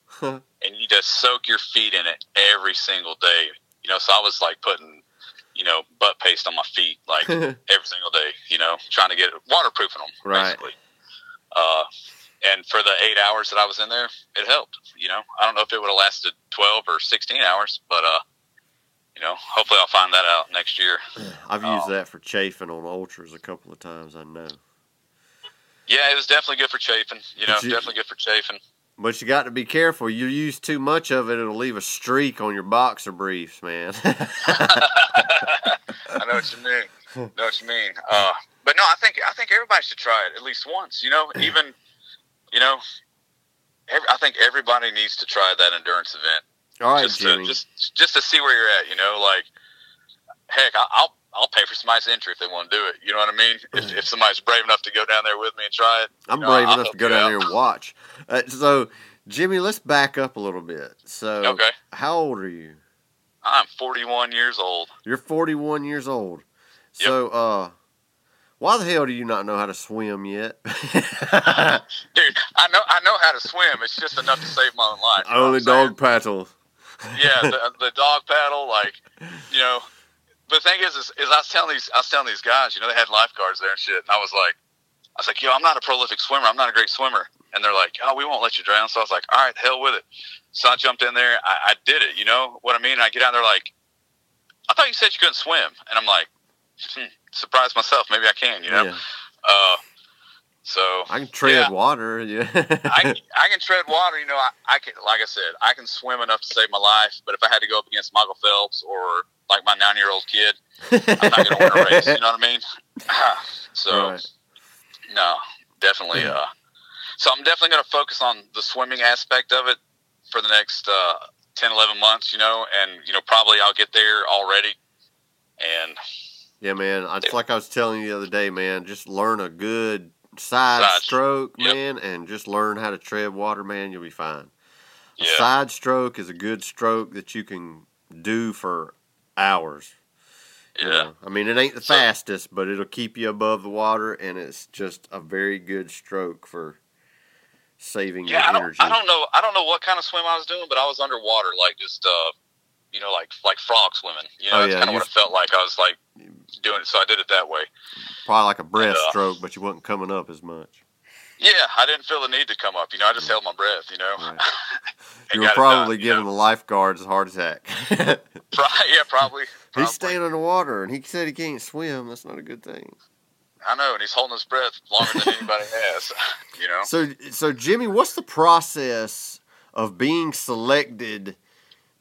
and you just soak your feet in it every single day. You know, so I was like putting, you know, butt paste on my feet like every single day. You know, trying to get waterproofing them Right. basically. Uh, and for the eight hours that I was in there, it helped. You know, I don't know if it would have lasted twelve or sixteen hours, but uh, you know, hopefully I'll find that out next year. I've used Oh. that for chafing on ultras a couple of times. I know, Yeah, it was definitely good for chafing. You know, you- definitely good for chafing. but you got to be careful. You use too much of it, it'll leave a streak on your boxer briefs, man. I know what you mean. know what you mean. Uh, but no, I think I think everybody should try it at least once. You know, even you know, every, I think everybody needs to try that endurance event All right, just Jimmy. to just just to see where you're at. You know, like heck, I'll I'll pay for somebody's entry if they want to do it. You know what I mean? If, if somebody's brave enough to go down there with me and try it, I'm brave I'll enough to go down out. there and watch. Uh, so, Jimmy, let's back up a little bit. So, Okay, how old are you? I'm 41 years old. You're 41 years old. So, uh, why the hell do you not know how to swim yet? Dude, I know I know how to swim. It's just enough to save my own life. Only what I'm saying? dog paddle. yeah, the, the dog paddle, like, you know. But the thing is, is, is I was telling these, I was telling these guys, you know, they had lifeguards there and shit, and I was like, I was like, yo, I'm not a prolific swimmer, I'm not a great swimmer, and they're like, oh, we won't let you drown. So I was like, all right, hell with it. So I jumped in there, I, I did it, you know what I mean? And I get out there like, I thought you said you couldn't swim, and I'm like, hmm, surprised myself, maybe I can, you know. Yeah. Uh, so I can tread Yeah. water. Yeah. I, can- I can tread water. You know, I, I can, like I said, I can swim enough to save my life. But if I had to go up against Michael Phelps or like my nine-year-old kid, I'm not going to win a race. You know what I mean? so, Right. no, definitely. Uh, so I'm definitely going to focus on the swimming aspect of it for the next uh, 10, 11 months. You know, and you know, probably I'll get there already. And Yeah, man. I- It's like I was telling you the other day, man. Just learn a good side, Side- stroke, yep. man, and just learn how to tread water, man. You'll be fine. A side stroke is a good stroke that you can do for hours. you yeah. know. I mean, it ain't the So- fastest, but it'll keep you above the water, and it's just a very good stroke for saving Yeah, your don't, energy. I don't know. I don't know what kind of swim I was doing, but I was underwater, like just, uh, you know, like like frog swimming. You know, Oh, that's yeah, kind of what it felt like. I was like doing it, so I did it that way. Probably like a breaststroke, uh, but you wasn't coming up as much. Yeah, I didn't feel the need to come up. You know, I just held my breath. You know, Right. You were probably done, you giving know? the lifeguards a heart attack. Pro- yeah, probably. probably. He's staying underwater, and he said he can't swim. That's not a good thing. I know, and he's holding his breath longer than anybody has. You know. So, so Jimmy, what's the process of being selected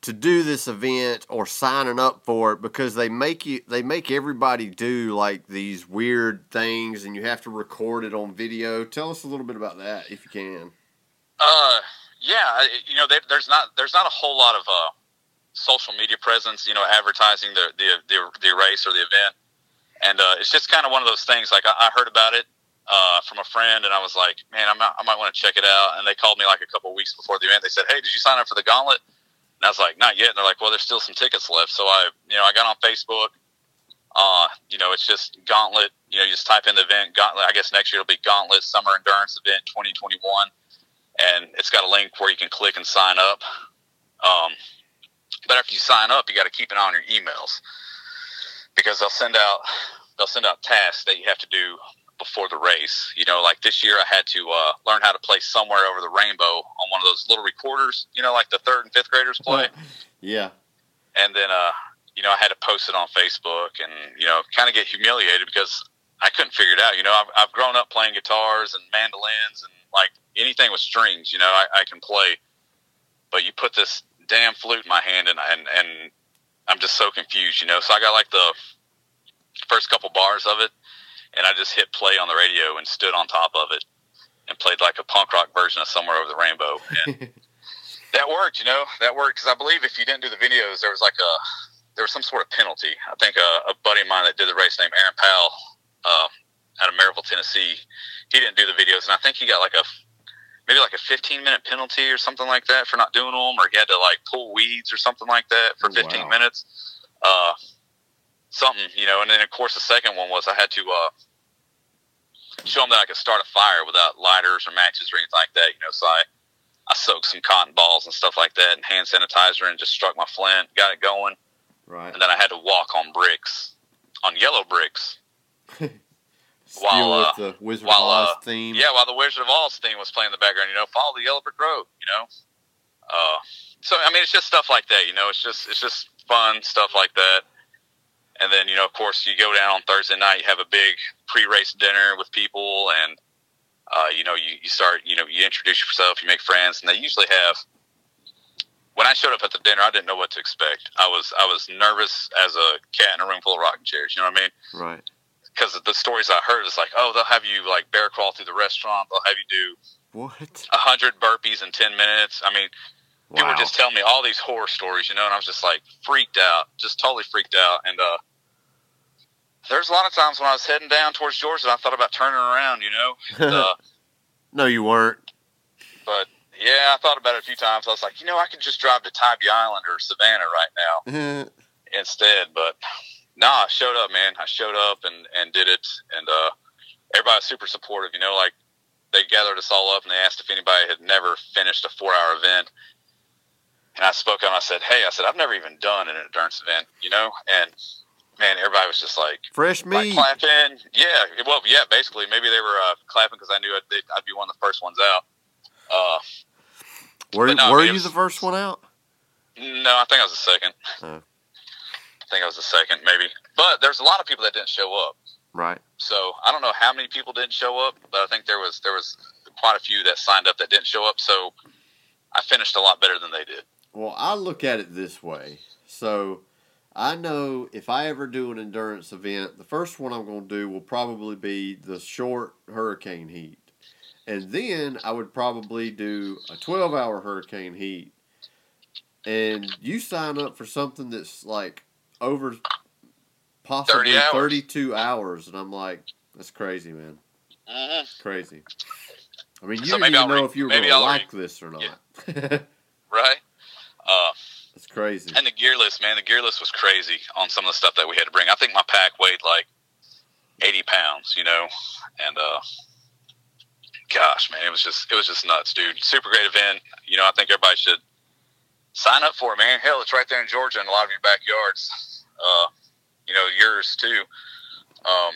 to do this event or signing up for it? Because they make you, they make everybody do like these weird things, and you have to record it on video. Tell us a little bit about that, if you can. Uh, yeah, you know, there, there's not there's not a whole lot of uh, social media presence, you know, advertising the the the, the race or the event, and uh, it's just kind of one of those things. Like I, I heard about it uh, from a friend, and I was like, man, I'm not, I might want to check it out. And they called me like a couple weeks before the event. They said, hey, did you sign up for the gauntlet? And I was like, not yet. And they're like, well, there's still some tickets left. So I, you know, I got on Facebook. Uh, you know, it's just Gauntlet. You know, you just type in the event Gauntlet. I guess next year it'll be Gauntlet Summer Endurance Event 2021, and it's got a link where you can click and sign up. Um, but after you sign up, you got to keep an eye on your emails because they'll send out they'll send out tasks that you have to do before the race. You know, like this year I had to uh, learn how to play somewhere over the rainbow on one of those little recorders. You know, like the third and fifth graders play. yeah. And then, uh, you know, I had to post it on Facebook and you know, kind of get humiliated because I couldn't figure it out. You know, I've, I've grown up playing guitars and mandolins and like anything with strings. You know, I, I can play, but you put this damn flute in my hand and and and I'm just so confused. You know, so I got like the first couple bars of it and I just hit play on the radio and stood on top of it and played like a punk rock version of Somewhere Over the Rainbow. And that worked, you know, that worked because I believe if you didn't do the videos, there was like a there was some sort of penalty. I think a, a buddy of mine that did the race named Aaron Powell uh, out of Maryville, Tennessee, he didn't do the videos, and I think he got like a maybe like a 15 minute penalty or something like that for not doing them, or he had to like pull weeds or something like that for 15 Wow. minutes. Uh, something, you know. And then of course the second one was I had to uh, show them that I could start a fire without lighters or matches or anything like that, you know. So I I soaked some cotton balls and stuff like that and hand sanitizer and just struck my flint, got it going, Right. and then I had to walk on bricks, on yellow bricks. While, uh, the Wizard while, of Oz uh, theme. Yeah, while the Wizard of Oz theme was playing in the background, you know, follow the yellow brick road, you know. Uh, so I mean, it's just stuff like that, you know. It's just it's just fun stuff like that. And then you know, of course, you go down on Thursday night, you have a big pre-race dinner with people, and uh, you know, you, you start, you know, you introduce yourself, you make friends, and they usually have. When I showed up at the dinner, I didn't know what to expect. I was I was nervous as a cat in a room full of rocking chairs. You know what I mean? Right. Because the stories I heard is like, oh, they'll have you like bear crawl through the restaurant. They'll have you do What? a hundred burpees in ten minutes. I mean, people Wow. were just telling me all these horror stories, you know, and I was just like freaked out, just totally freaked out. And uh, there's a lot of times when I was heading down towards Georgia, I thought about turning around, you know. uh, no, you weren't. but yeah, I thought about it a few times. I was like, you know, I could just drive to Tybee Island or Savannah right now instead. But no, I showed up, man. I showed up and and did it, and uh, everybody was super supportive. You know, like they gathered us all up and they asked if anybody had never finished a four hour event. And I spoke up and I said, Hey, I said, I've never even done an endurance event, you know? And man, everybody was just like, Fresh like meat. clapping. Yeah. Well, yeah, basically. Maybe they were uh, clapping because I knew I'd, I'd be one of the first ones out. Uh, Were, no, were it you was- the first one out? no, I think I was the second. Oh. I think I was the second, maybe. But there's a lot of people that didn't show up. Right. So I don't know how many people didn't show up, but I think there was there was quite a few that signed up that didn't show up. So I finished a lot better than they did. Well, I look at it this way. So I know if I ever do an endurance event, the first one I'm going to do will probably be the short hurricane heat. And then I would probably do a 12 hour hurricane heat. And you sign up for something that's like over possibly 30 hours. 32 hours. And I'm like, that's crazy, man. Mm-hmm. Crazy. I mean, you So didn't even I'll know re- if you were going to like re- this or not. Yeah. Right. Uh, that's crazy. and the gear list, man, the gear list was crazy on some of the stuff that we had to bring. I think my pack weighed like 80 pounds, you know, and uh, gosh, man, it was just it was just nuts, dude. Super great event. You know, I think everybody should sign up for it, man. Hell, it's right there in Georgia in a lot of your backyards. Uh, you know, yours too. Um,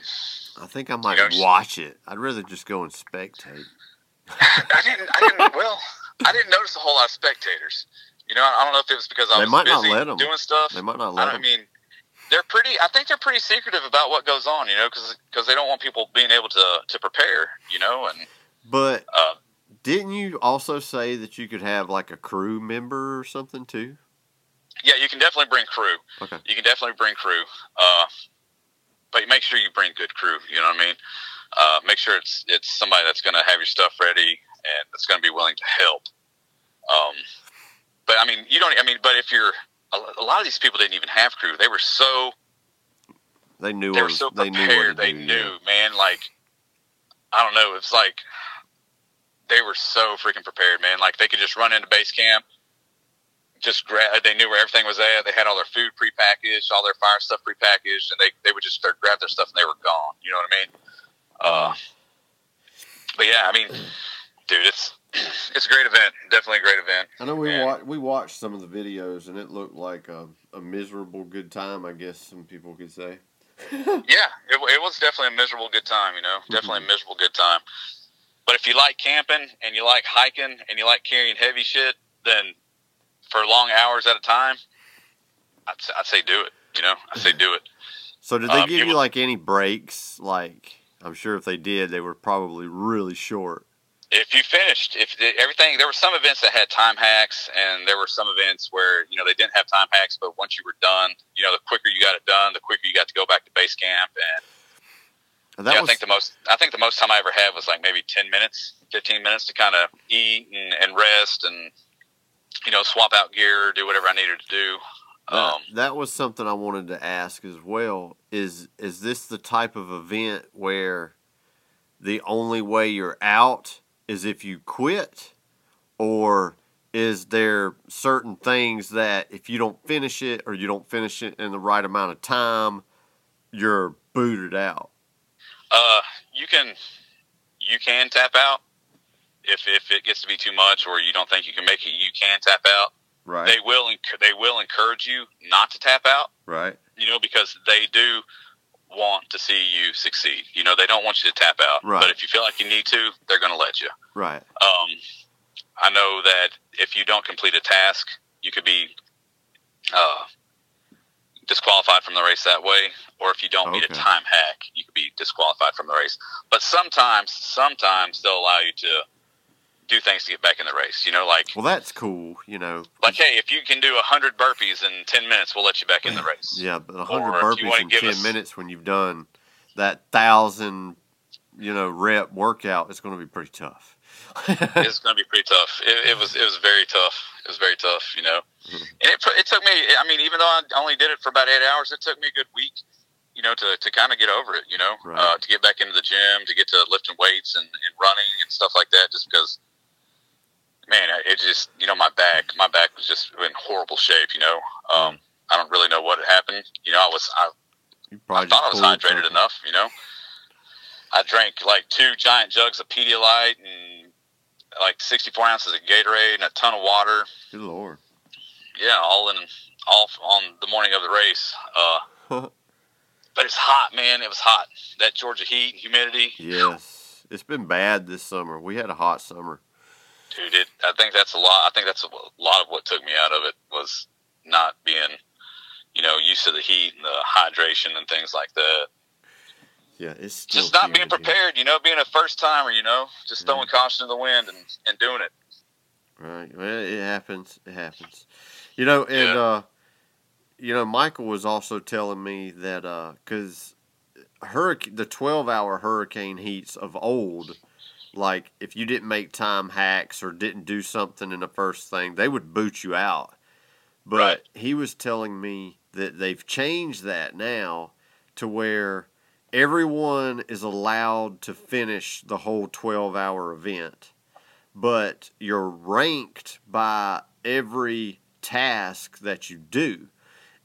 I think I might know, watch it. I'd rather just go and spectate. I didn't. I didn't. Well, I didn't notice a whole lot of spectators. You know, I don't know if it was because I They was might not busy let 'em. doing stuff. They might not I, let don't, I mean, they're pretty. I think they're pretty secretive about what goes on. You know, because they don't want people being able to to prepare. You know, and But uh, didn't you also say that you could have like a crew member or something too? yeah, you can definitely bring crew. Okay. You can definitely bring crew. Uh, but make sure you bring good crew. You know what I mean? Uh, make sure it's it's somebody that's going to have your stuff ready and that's going to be willing to help. Um, but I mean, you don't. I mean, but if you're a, a lot of these people didn't even have crew. They were so They knew. they were so they prepared. knew. They knew, yeah. man. Like I don't know. It's like they were so freaking prepared, man. Like they could just run into base camp, just grab. They knew where everything was at. They had all their food prepackaged, all their fire stuff prepackaged, and they they would just start grab their stuff and they were gone. You know what I mean? Uh, but yeah, I mean, dude, it's it's a great event. Definitely a great event. I know we wa- we watched some of the videos and it looked like a, a miserable good time. I guess some people could say. Yeah, it, it was definitely a miserable good time. You know, definitely a miserable good time. But if you like camping and you like hiking and you like carrying heavy shit, then for long hours at a time, I'd, I'd say do it. You know, I'd say do it. So did they Um, give you was- like any breaks? Like I'm sure if they did, they were probably really short. If you finished, if the, everything, there were some events that had time hacks, and there were some events where you know they didn't have time hacks. But once you were done, you know, the quicker you got it done, the quicker you got to go back to base camp. And And that yeah, was I think the most, I think the most time I ever had was like maybe ten minutes, fifteen minutes to kind of eat and, and rest, and you know, swap out gear, do whatever I needed to do. that, Um, that was something I wanted to ask as well. Is is this the type of event where the only way you're out is if you quit, or is there certain things that if you don't finish it or you don't finish it in the right amount of time, you're booted out? Uh, you can you can tap out if if it gets to be too much or you don't think you can make it. You can tap out. Right. They will they will encourage you not to tap out. right. You know because they do want to see you succeed. You know they don't want you to tap out. Right. But if you feel like you need to, they're going to let you. Right. Um, I know that if you don't complete a task, you could be uh, disqualified from the race that way, or if you don't meet a time hack, you could be disqualified from the race. But sometimes, sometimes they'll allow you to do things to get back in the race. You know, like Well, that's cool. You know. like hey, if you can do a hundred burpees in ten minutes, we'll let you back in the race. Yeah, but a hundred burpees in ten us- minutes when you've done that thousand, you know, rep workout, it's going to be pretty tough. it's going to be pretty tough. It, it was it was very tough. It was very tough, you know. And it it took me. I mean, even though I only did it for about eight hours, it took me a good week, you know, to, to kind of get over it. You know, Right. uh, to get back into the gym, to get to lifting weights and, and running and stuff like that. Just because, just you know my back my back was just in horrible shape. You know, um, I don't really know what had happened. You know, I was I I thought I was hydrated something. enough, you know. I drank like two giant jugs of Pedialyte and like 64 ounces of Gatorade and a ton of water. Good lord. Yeah, all in all on the morning of the race. Uh, but it's hot, man. It was hot. That Georgia heat, humidity, yes, it's been bad this summer. We had a hot summer. Dude. It. I think that's a lot. I think that's a lot of what took me out of it was not being, you know, used to the heat and the hydration and things like that. Yeah, it's still just not being prepared, you know, being a first timer, you know, just throwing caution to the wind and, and doing it. Right. Well, it happens. It happens. You know, and Yeah. uh, you know, Michael was also telling me that because hurricane, the twelve-hour hurricane heats of old, like if you didn't make time hacks or didn't do something in the first thing, they would boot you out. But Right. he was telling me that they've changed that now to where everyone is allowed to finish the whole 12 hour event, but you're ranked by every task that you do.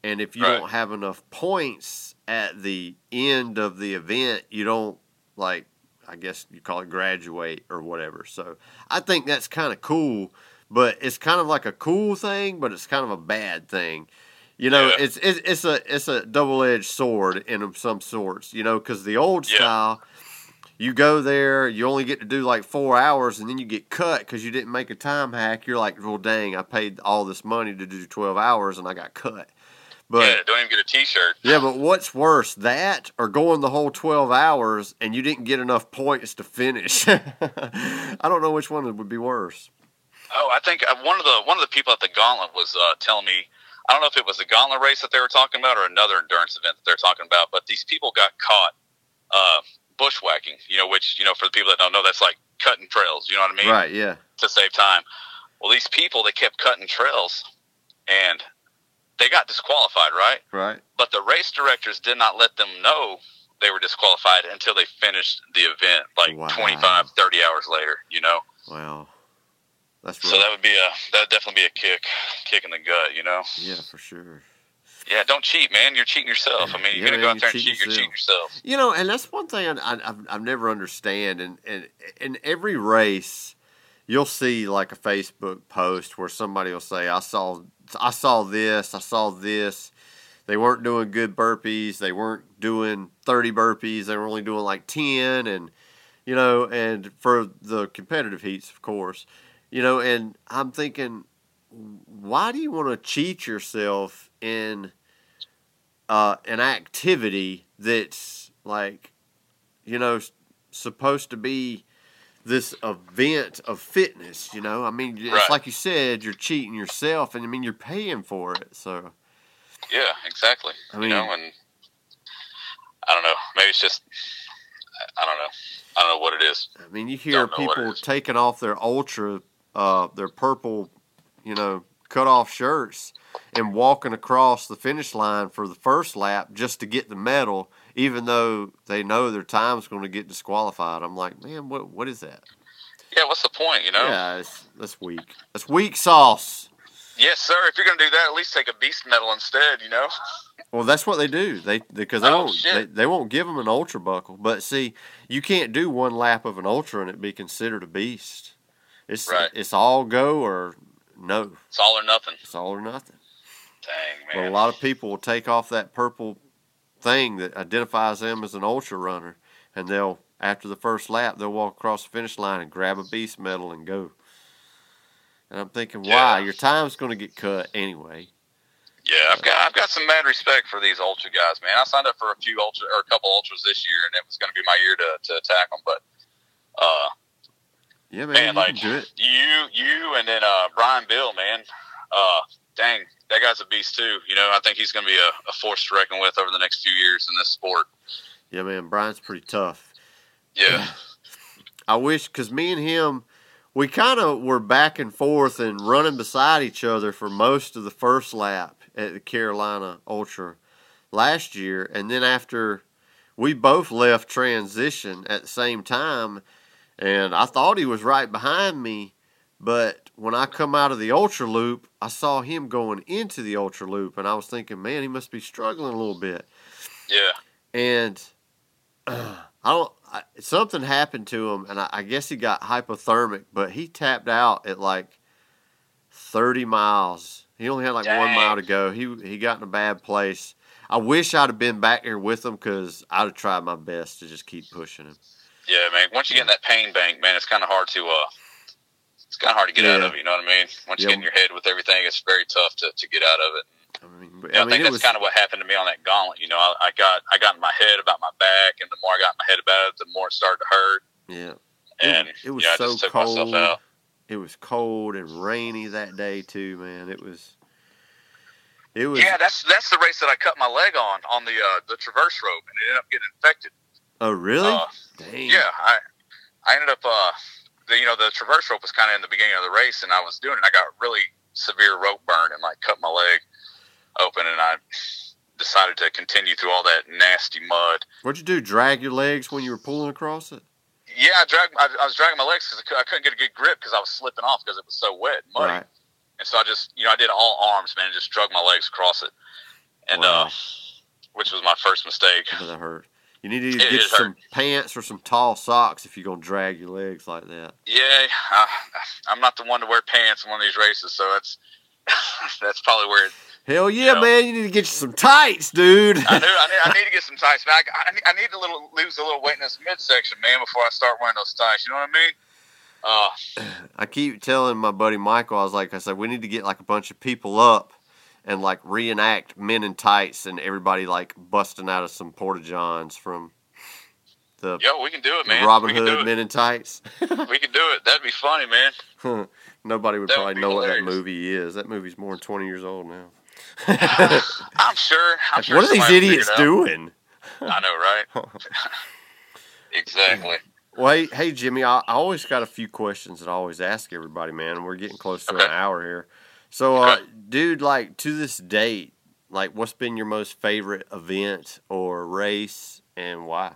And if you Right. don't have enough points at the end of the event, you don't like I guess you call it graduate or whatever. So I think that's kind of cool, but it's kind of like a cool thing, but it's kind of a bad thing. You know, Yeah. it's, it's it's a it's a double edged sword in some sorts. You know, because the old Yeah. style, you go there, you only get to do like four hours, and then you get cut because you didn't make a time hack. You're like, well, dang, I paid all this money to do twelve hours, and I got cut. But yeah, don't even get a T-shirt. yeah, but what's worse, that or going the whole 12 hours and you didn't get enough points to finish? I don't know which one would be worse. Oh, I think uh, one of the one of the people at the Gauntlet was uh, telling me. I don't know if it was the Gauntlet race that they were talking about or another endurance event that they're talking about, but these people got caught uh, bushwhacking. You know, which you know for the people that don't know, that's like cutting trails. You know what I mean? Right, yeah. To save time. Well, these people they kept cutting trails, and they got disqualified, right? Right. but the race directors did not let them know they were disqualified until they finished the event like Wow. twenty five, thirty 25 30 hours later you know Wow. That's So that would be a that would definitely be a kick, kick in the gut. You know. yeah, for sure. Yeah, don't cheat, man. You're cheating yourself. I mean, you're Yeah, gonna go out there and cheat. cheating You're cheating yourself. You know, and that's one thing I, I, I've, I've never understand. And, and in every race, you'll see like a Facebook post where somebody will say, "I saw, I saw this, I saw this." They weren't doing good burpees. They weren't doing thirty burpees. They were only doing like ten, and you know, and for the competitive heats, of course, you know. And I'm thinking, why do you want to cheat yourself in uh, an activity that's like, you know, supposed to be this event of fitness? You know, I mean, it's Right. like you said, you're cheating yourself, and I mean, you're paying for it. So, Yeah, exactly. I you mean- know, and I don't know. Maybe it's just I- don't know. I don't know what it is. I mean, you hear Don't know what it people taking off their ultra, uh, their purple, you know, cut off shirts and walking across the finish line for the first lap just to get the medal, even though they know their time's going to get disqualified. I'm like, man, what what is that? Yeah, what's the point? You know? Yeah, it's, that's weak. That's weak sauce. Yes, sir. If you're gonna do that, at least take a beast medal instead. You know? Well, that's what they do. They because they Oh, won't they, they won't give them an ultra buckle. But see, you can't do one lap of an ultra and it be considered a beast. It's Right. it's all go or no. It's all or nothing. It's all or nothing. Dang man. But a lot of people will take off that purple thing that identifies them as an ultra runner, and they'll after the first lap they'll walk across the finish line and grab a beast medal and go. And I'm thinking, why? Your time's going to get cut anyway. Yeah, I've got I've got some mad respect for these ultra guys, man. I signed up for a few ultra or a couple ultras this year, and it was going to be my year to to attack them. But uh, Yeah, man, man, you like can do it. you, you, and then uh, Brian Bill, man. Uh, dang, that guy's a beast too. You know, I think he's going to be a, a force to reckon with over the next few years in this sport. Yeah, man, Brian's pretty tough. Yeah, I wish because me and him, we kind of were back and forth and running beside each other for most of the first lap at the Carolina Ultra last year, and then after we both left transition at the same time, and I thought he was right behind me, but when I come out of the Ultra Loop, I saw him going into the Ultra Loop, and I was thinking, man, he must be struggling a little bit yeah, and uh, I don't. I, something happened to him, and I, I guess he got hypothermic. But he tapped out at like thirty miles. He only had like one mile to go. He he got in a bad place. I wish I'd have been back there with him because I'd have tried my best to just keep pushing him. yeah, man. Once you get in that pain bank, man, it's kind of hard to uh, it's kind of hard to get out of. You know what I mean? Once you get in your head with everything, it's very tough to, to get out of it. I mean, Yeah, I, I think it that's was kind of what happened to me on that gauntlet. You know, I, I got I got in my head about my back, and the more I got in my head about it, the more it started to hurt. yeah. And it was you know, so cold. It was cold and rainy that day too, man. It was. It was. Yeah, that's that's the race that I cut my leg on on the uh, the traverse rope, and it ended up getting infected. oh really? Uh, Dang. yeah, I I ended up uh, the, you know, the traverse rope was kind of in the beginning of the race, and I was doing it. I got really severe rope burn and like cut my leg open, and I decided to continue through all that nasty mud. What'd you do? Drag your legs when you were pulling across it? Yeah, I dragged. I, I was dragging my legs because I, couldn't get a good grip because I was slipping off because it was so wet, and muddy. Right. And so I just, you know, I did all arms, man, and just drug my legs across it, and Wow. uh, which was my first mistake. That hurt. You need to It get some pants or some tall socks if you're gonna drag your legs like that. Yeah, uh, I'm not the one to wear pants in one of these races, so that's that's probably where it, Hell yeah, Yeah. man! You need to get you some tights, dude. I knew I need, I need to get some tights, man. I, I, need, I need to little lose a little weight in this midsection, man, before I start wearing those tights. You know what I mean? Uh, I keep telling my buddy Michael, I was like, I said, we need to get like a bunch of people up and like reenact men in tights and everybody like busting out of some porta johns from the, yo, we can do it, man. Robin Hood men in tights. We can do it. That'd be funny, man. Nobody would That probably be know what that movie is. That movie's more than twenty years old now. I'm sure. I'm sure what are these somebody will figure idiots doing? I know, right? exactly. Well, hey, hey Jimmy, I, I always got a few questions that I always ask everybody, man. We're getting close to Okay. an hour here. So, uh, dude, like to this date, like what's been your most favorite event or race and why?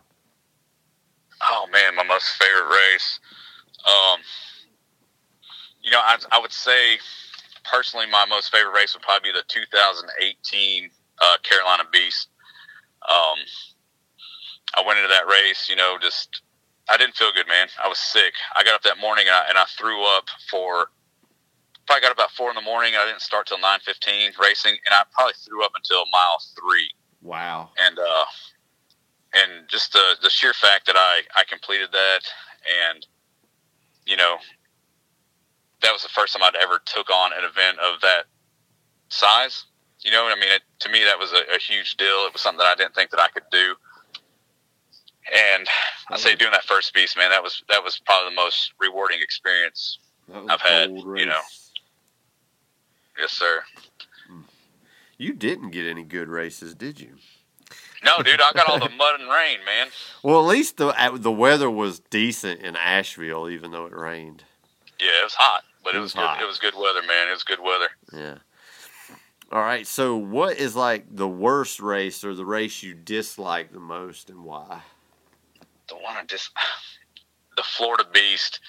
Oh man, my most favorite race. Um, you know, I, I would say personally, my most favorite race would probably be the 2018 uh, Carolina Beast. Um, I went into that race, you know, just I didn't feel good, man. I was sick. I got up that morning and I, and I threw up for probably got about four in the morning. I didn't start till nine fifteen racing, and I probably threw up until mile three. Wow. And uh, and just the the sheer fact that I I completed that, and you know, that was the first time I'd ever took on an event of that size. You know, I mean, it, to me, that was a, a huge deal. It was something that I didn't think that I could do. And I say doing that first beast, man, that was that was probably the most rewarding experience I've had, bold you know. Yes, sir. Hmm. You didn't get any good races, did you? No, dude, I got all the mud and rain, man. Well, at least the the weather was decent in Asheville, even though it rained. Yeah, it was hot, but it, It was, was good. It was good weather, man. It was good weather. Yeah. All right. So, what is like the worst race or the race you dislike the most, and why? The one I just, the Florida Beast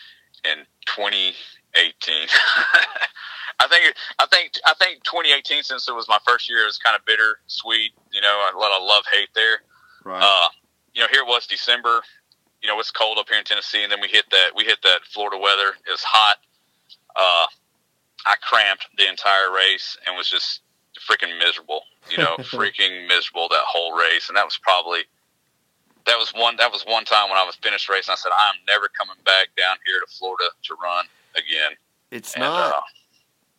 in 2018. I think, I think, I think 2018, since it was my first year, is kind of bitter, sweet. You know, a lot of love hate there. Right. Uh, you know, here it was December. You know, it's cold up here in Tennessee, and then we hit that we hit that Florida weather. It was hot. Uh, I cramped the entire race and was just freaking miserable. You know, freaking miserable that whole race, and that was probably that was one that was one time when I was finished racing. I said, I'm never coming back down here to Florida to run again. it's And, not uh,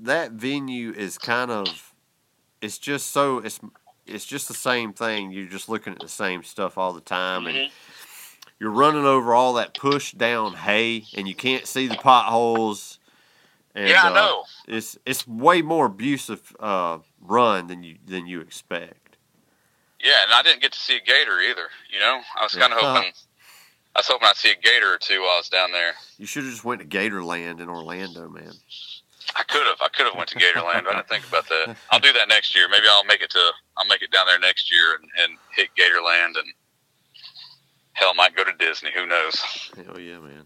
that venue is kind of. It's just so it's it's just the same thing. You're just looking at the same stuff all the time, and mhm. you're running over all that push down hay, and you can't see the potholes. And, yeah, I uh, know. It's it's way more abusive uh, run than you than you expect. Yeah, and I didn't get to see a gator either. You know, I was kind of Yeah. hoping. I was hoping I'd see a gator or two while I was down there. You should have just went to Gatorland in Orlando, man. I could have. I could have went to Gatorland. But I didn't think about that. I'll do that next year. Maybe I'll make it to. I'll make it down there next year and, and hit Gatorland and hell, might go to Disney. Who knows? Hell yeah, man.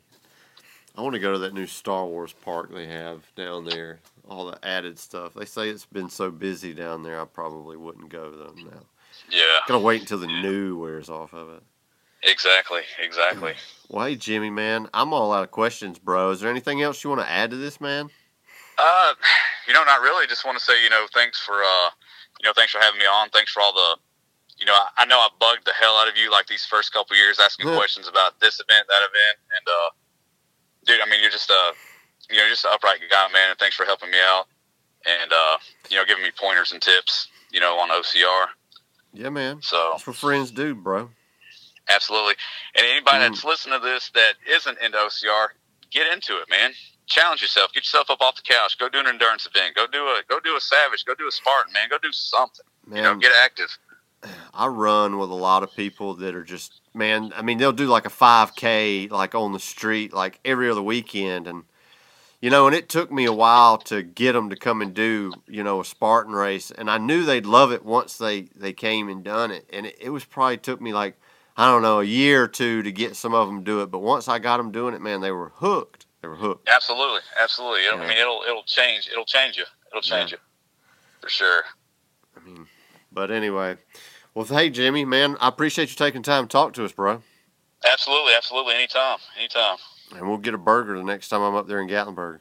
I want to go to that new Star Wars park they have down there. All the added stuff. They say it's been so busy down there. I probably wouldn't go though now. Yeah, Gotta wait until the new wears off of it. exactly, exactly. Well, hey Jimmy, man, I'm all out of questions, bro. Is there anything else you want to add to this, man? Uh, you know, not really. Just want to say, you know, thanks for, uh, you know, thanks for having me on. Thanks for all the, you know, I, I know I bugged the hell out of you like these first couple years asking Yeah. questions about this event, that event, and uh, dude, I mean, you're just a, you know, just an upright guy, man, and thanks for helping me out, and uh, you know, giving me pointers and tips, you know, on OCR. Yeah, man. So That's what friends do, bro. absolutely, and anybody Mm. that's listening to this that isn't into OCR, get into it, man. Challenge yourself. Get yourself up off the couch. Go do an endurance event. Go do a go do a savage. Go do a Spartan, man. Go do something. Man, You know, get active. I run with a lot of people that are just man. I mean, they'll do like a 5K like on the street like every other weekend, and you know, and it took me a while to get them to come and do you know a Spartan race, and I knew they'd love it once they they came and done it, and it, it was probably took me like I don't know a year or two to get some of them to do it, but once I got them doing it, man, they were hooked. They were hooked. Absolutely, absolutely. Yeah. I mean, it'll it'll change. It'll change you. It'll change you for sure. I mean, but anyway, well, hey Jimmy, man, I appreciate you taking time to talk to us, bro. Absolutely, absolutely. Anytime, anytime. And we'll get a burger the next time I'm up there in Gatlinburg.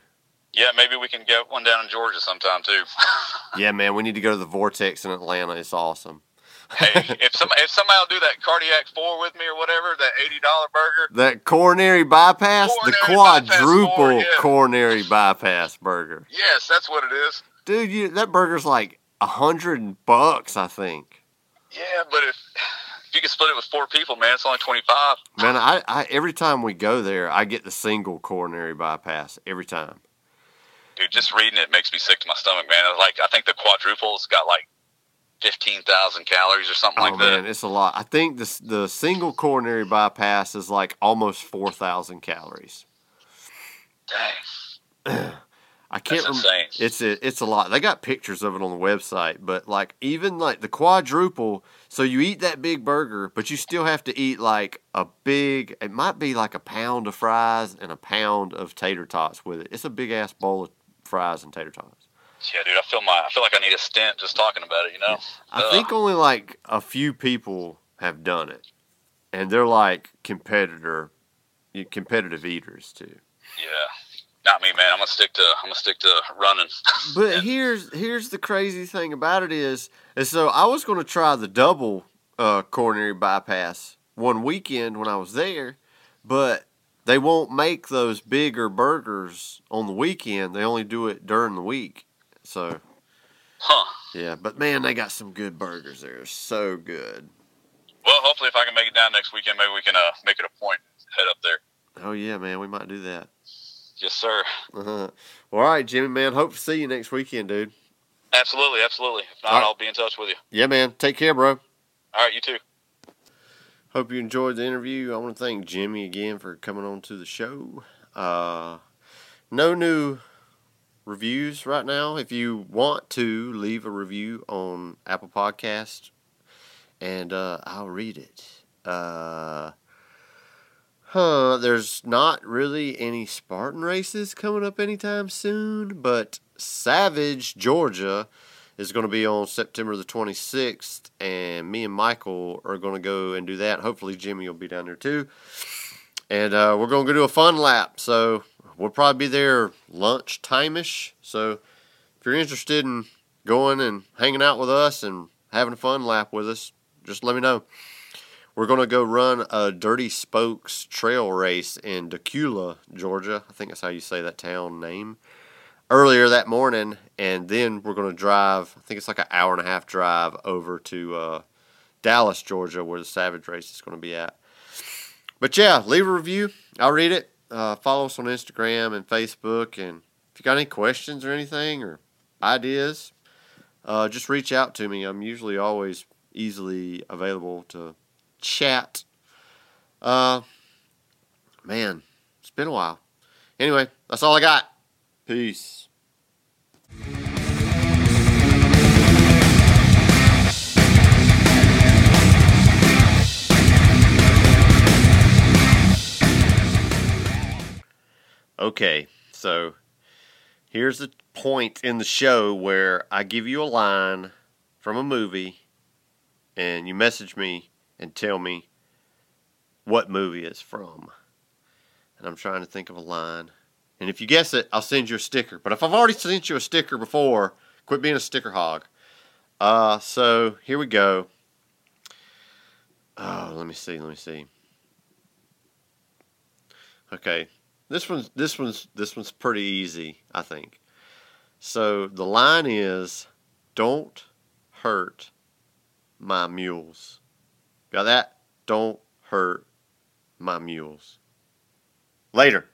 Yeah, maybe we can get one down in Georgia sometime too. Yeah, man, we need to go to the Vortex in Atlanta. It's awesome. hey, if some if somebody will do that cardiac four with me or whatever, that eighty dollar burger. That coronary bypass, the Coronary bypass quadruple four, yeah. coronary bypass burger. Yes, that's what it is. Dude, you, that burger's like a hundred bucks, I think. Yeah, but if if you can split it with four people, man, it's only twenty five. Man, I, I every time we go there, I get the single coronary bypass every time. Dude, just reading it makes me sick to my stomach, man. Like I think the quadruple's got like fifteen thousand calories or something Oh like that. man, it's a lot. I think the the single coronary bypass is like almost four thousand calories. Dang. I can't. That's rem- It's a, it's a lot. They got pictures of it on the website, but like even like the quadruple. So you eat that big burger, but you still have to eat like a big. It might be like a pound of fries and a pound of tater tots with it. It's a big ass bowl of fries and tater tots. Yeah, dude, I feel my I feel like I need a stent just talking about it. You know. I Ugh. think only like a few people have done it, and they're like competitor, competitive eaters too. Yeah. Not me, man. I'm gonna stick to I'm gonna stick to running. But here's here's the crazy thing about it is, is so I was going to try the double uh, coronary bypass one weekend when I was there, but they won't make those bigger burgers on the weekend. They only do it during the week. So huh. yeah, but man, they got some good burgers there. So good. Well, hopefully, if I can make it down next weekend, maybe we can uh, make it a point head up there. Oh yeah, man, we might do that. Yes, sir. Uh-huh. All right, Jimmy, man. Hope to see you next weekend, dude. Absolutely, absolutely. If not, right. I'll be in touch with you. Yeah, man. Take care, bro. All right, you too. Hope you enjoyed the interview. I want to thank Jimmy again for coming on to the show. Uh, no new reviews right now. If you want to leave a review on Apple Podcast, and uh, I'll read it. Uh, huh? There's not really any Spartan races coming up anytime soon, but Savage, Georgia is going to be on September the 26th, and me and Michael are going to go and do that. Hopefully, Jimmy will be down there too. And uh, we're going to go do a fun lap. So we'll probably be there lunchtime ish. So if you're interested in going and hanging out with us and having a fun lap with us, just let me know. We're going to go run a Dirty Spokes trail race in Dacula, Georgia. I think that's how you say that town name earlier that morning, and then we're going to drive. I think it's like an hour and a half drive over to uh, Dallas, Georgia, where the Savage Race is going to be at. But yeah, leave a review. I'll read it. Uh, follow us on Instagram and Facebook, and if you got any questions or anything or ideas, uh, just reach out to me. I'm usually always easily available to chat. Uh, man, it's been a while. Anyway, that's all I got. Peace. Okay, so here's the point in the show where I give you a line from a movie and you message me and tell me what movie it's from. And I'm trying to think of a line. And if you guess it, I'll send you a sticker. But if I've already sent you a sticker before, quit being a sticker hog. Uh, so here we go. Oh, let me see. Let me see. Okay, this one's this one's this one's pretty easy, I think. So the line is, "Don't hurt my mules." Got that? Don't hurt my mules. Later.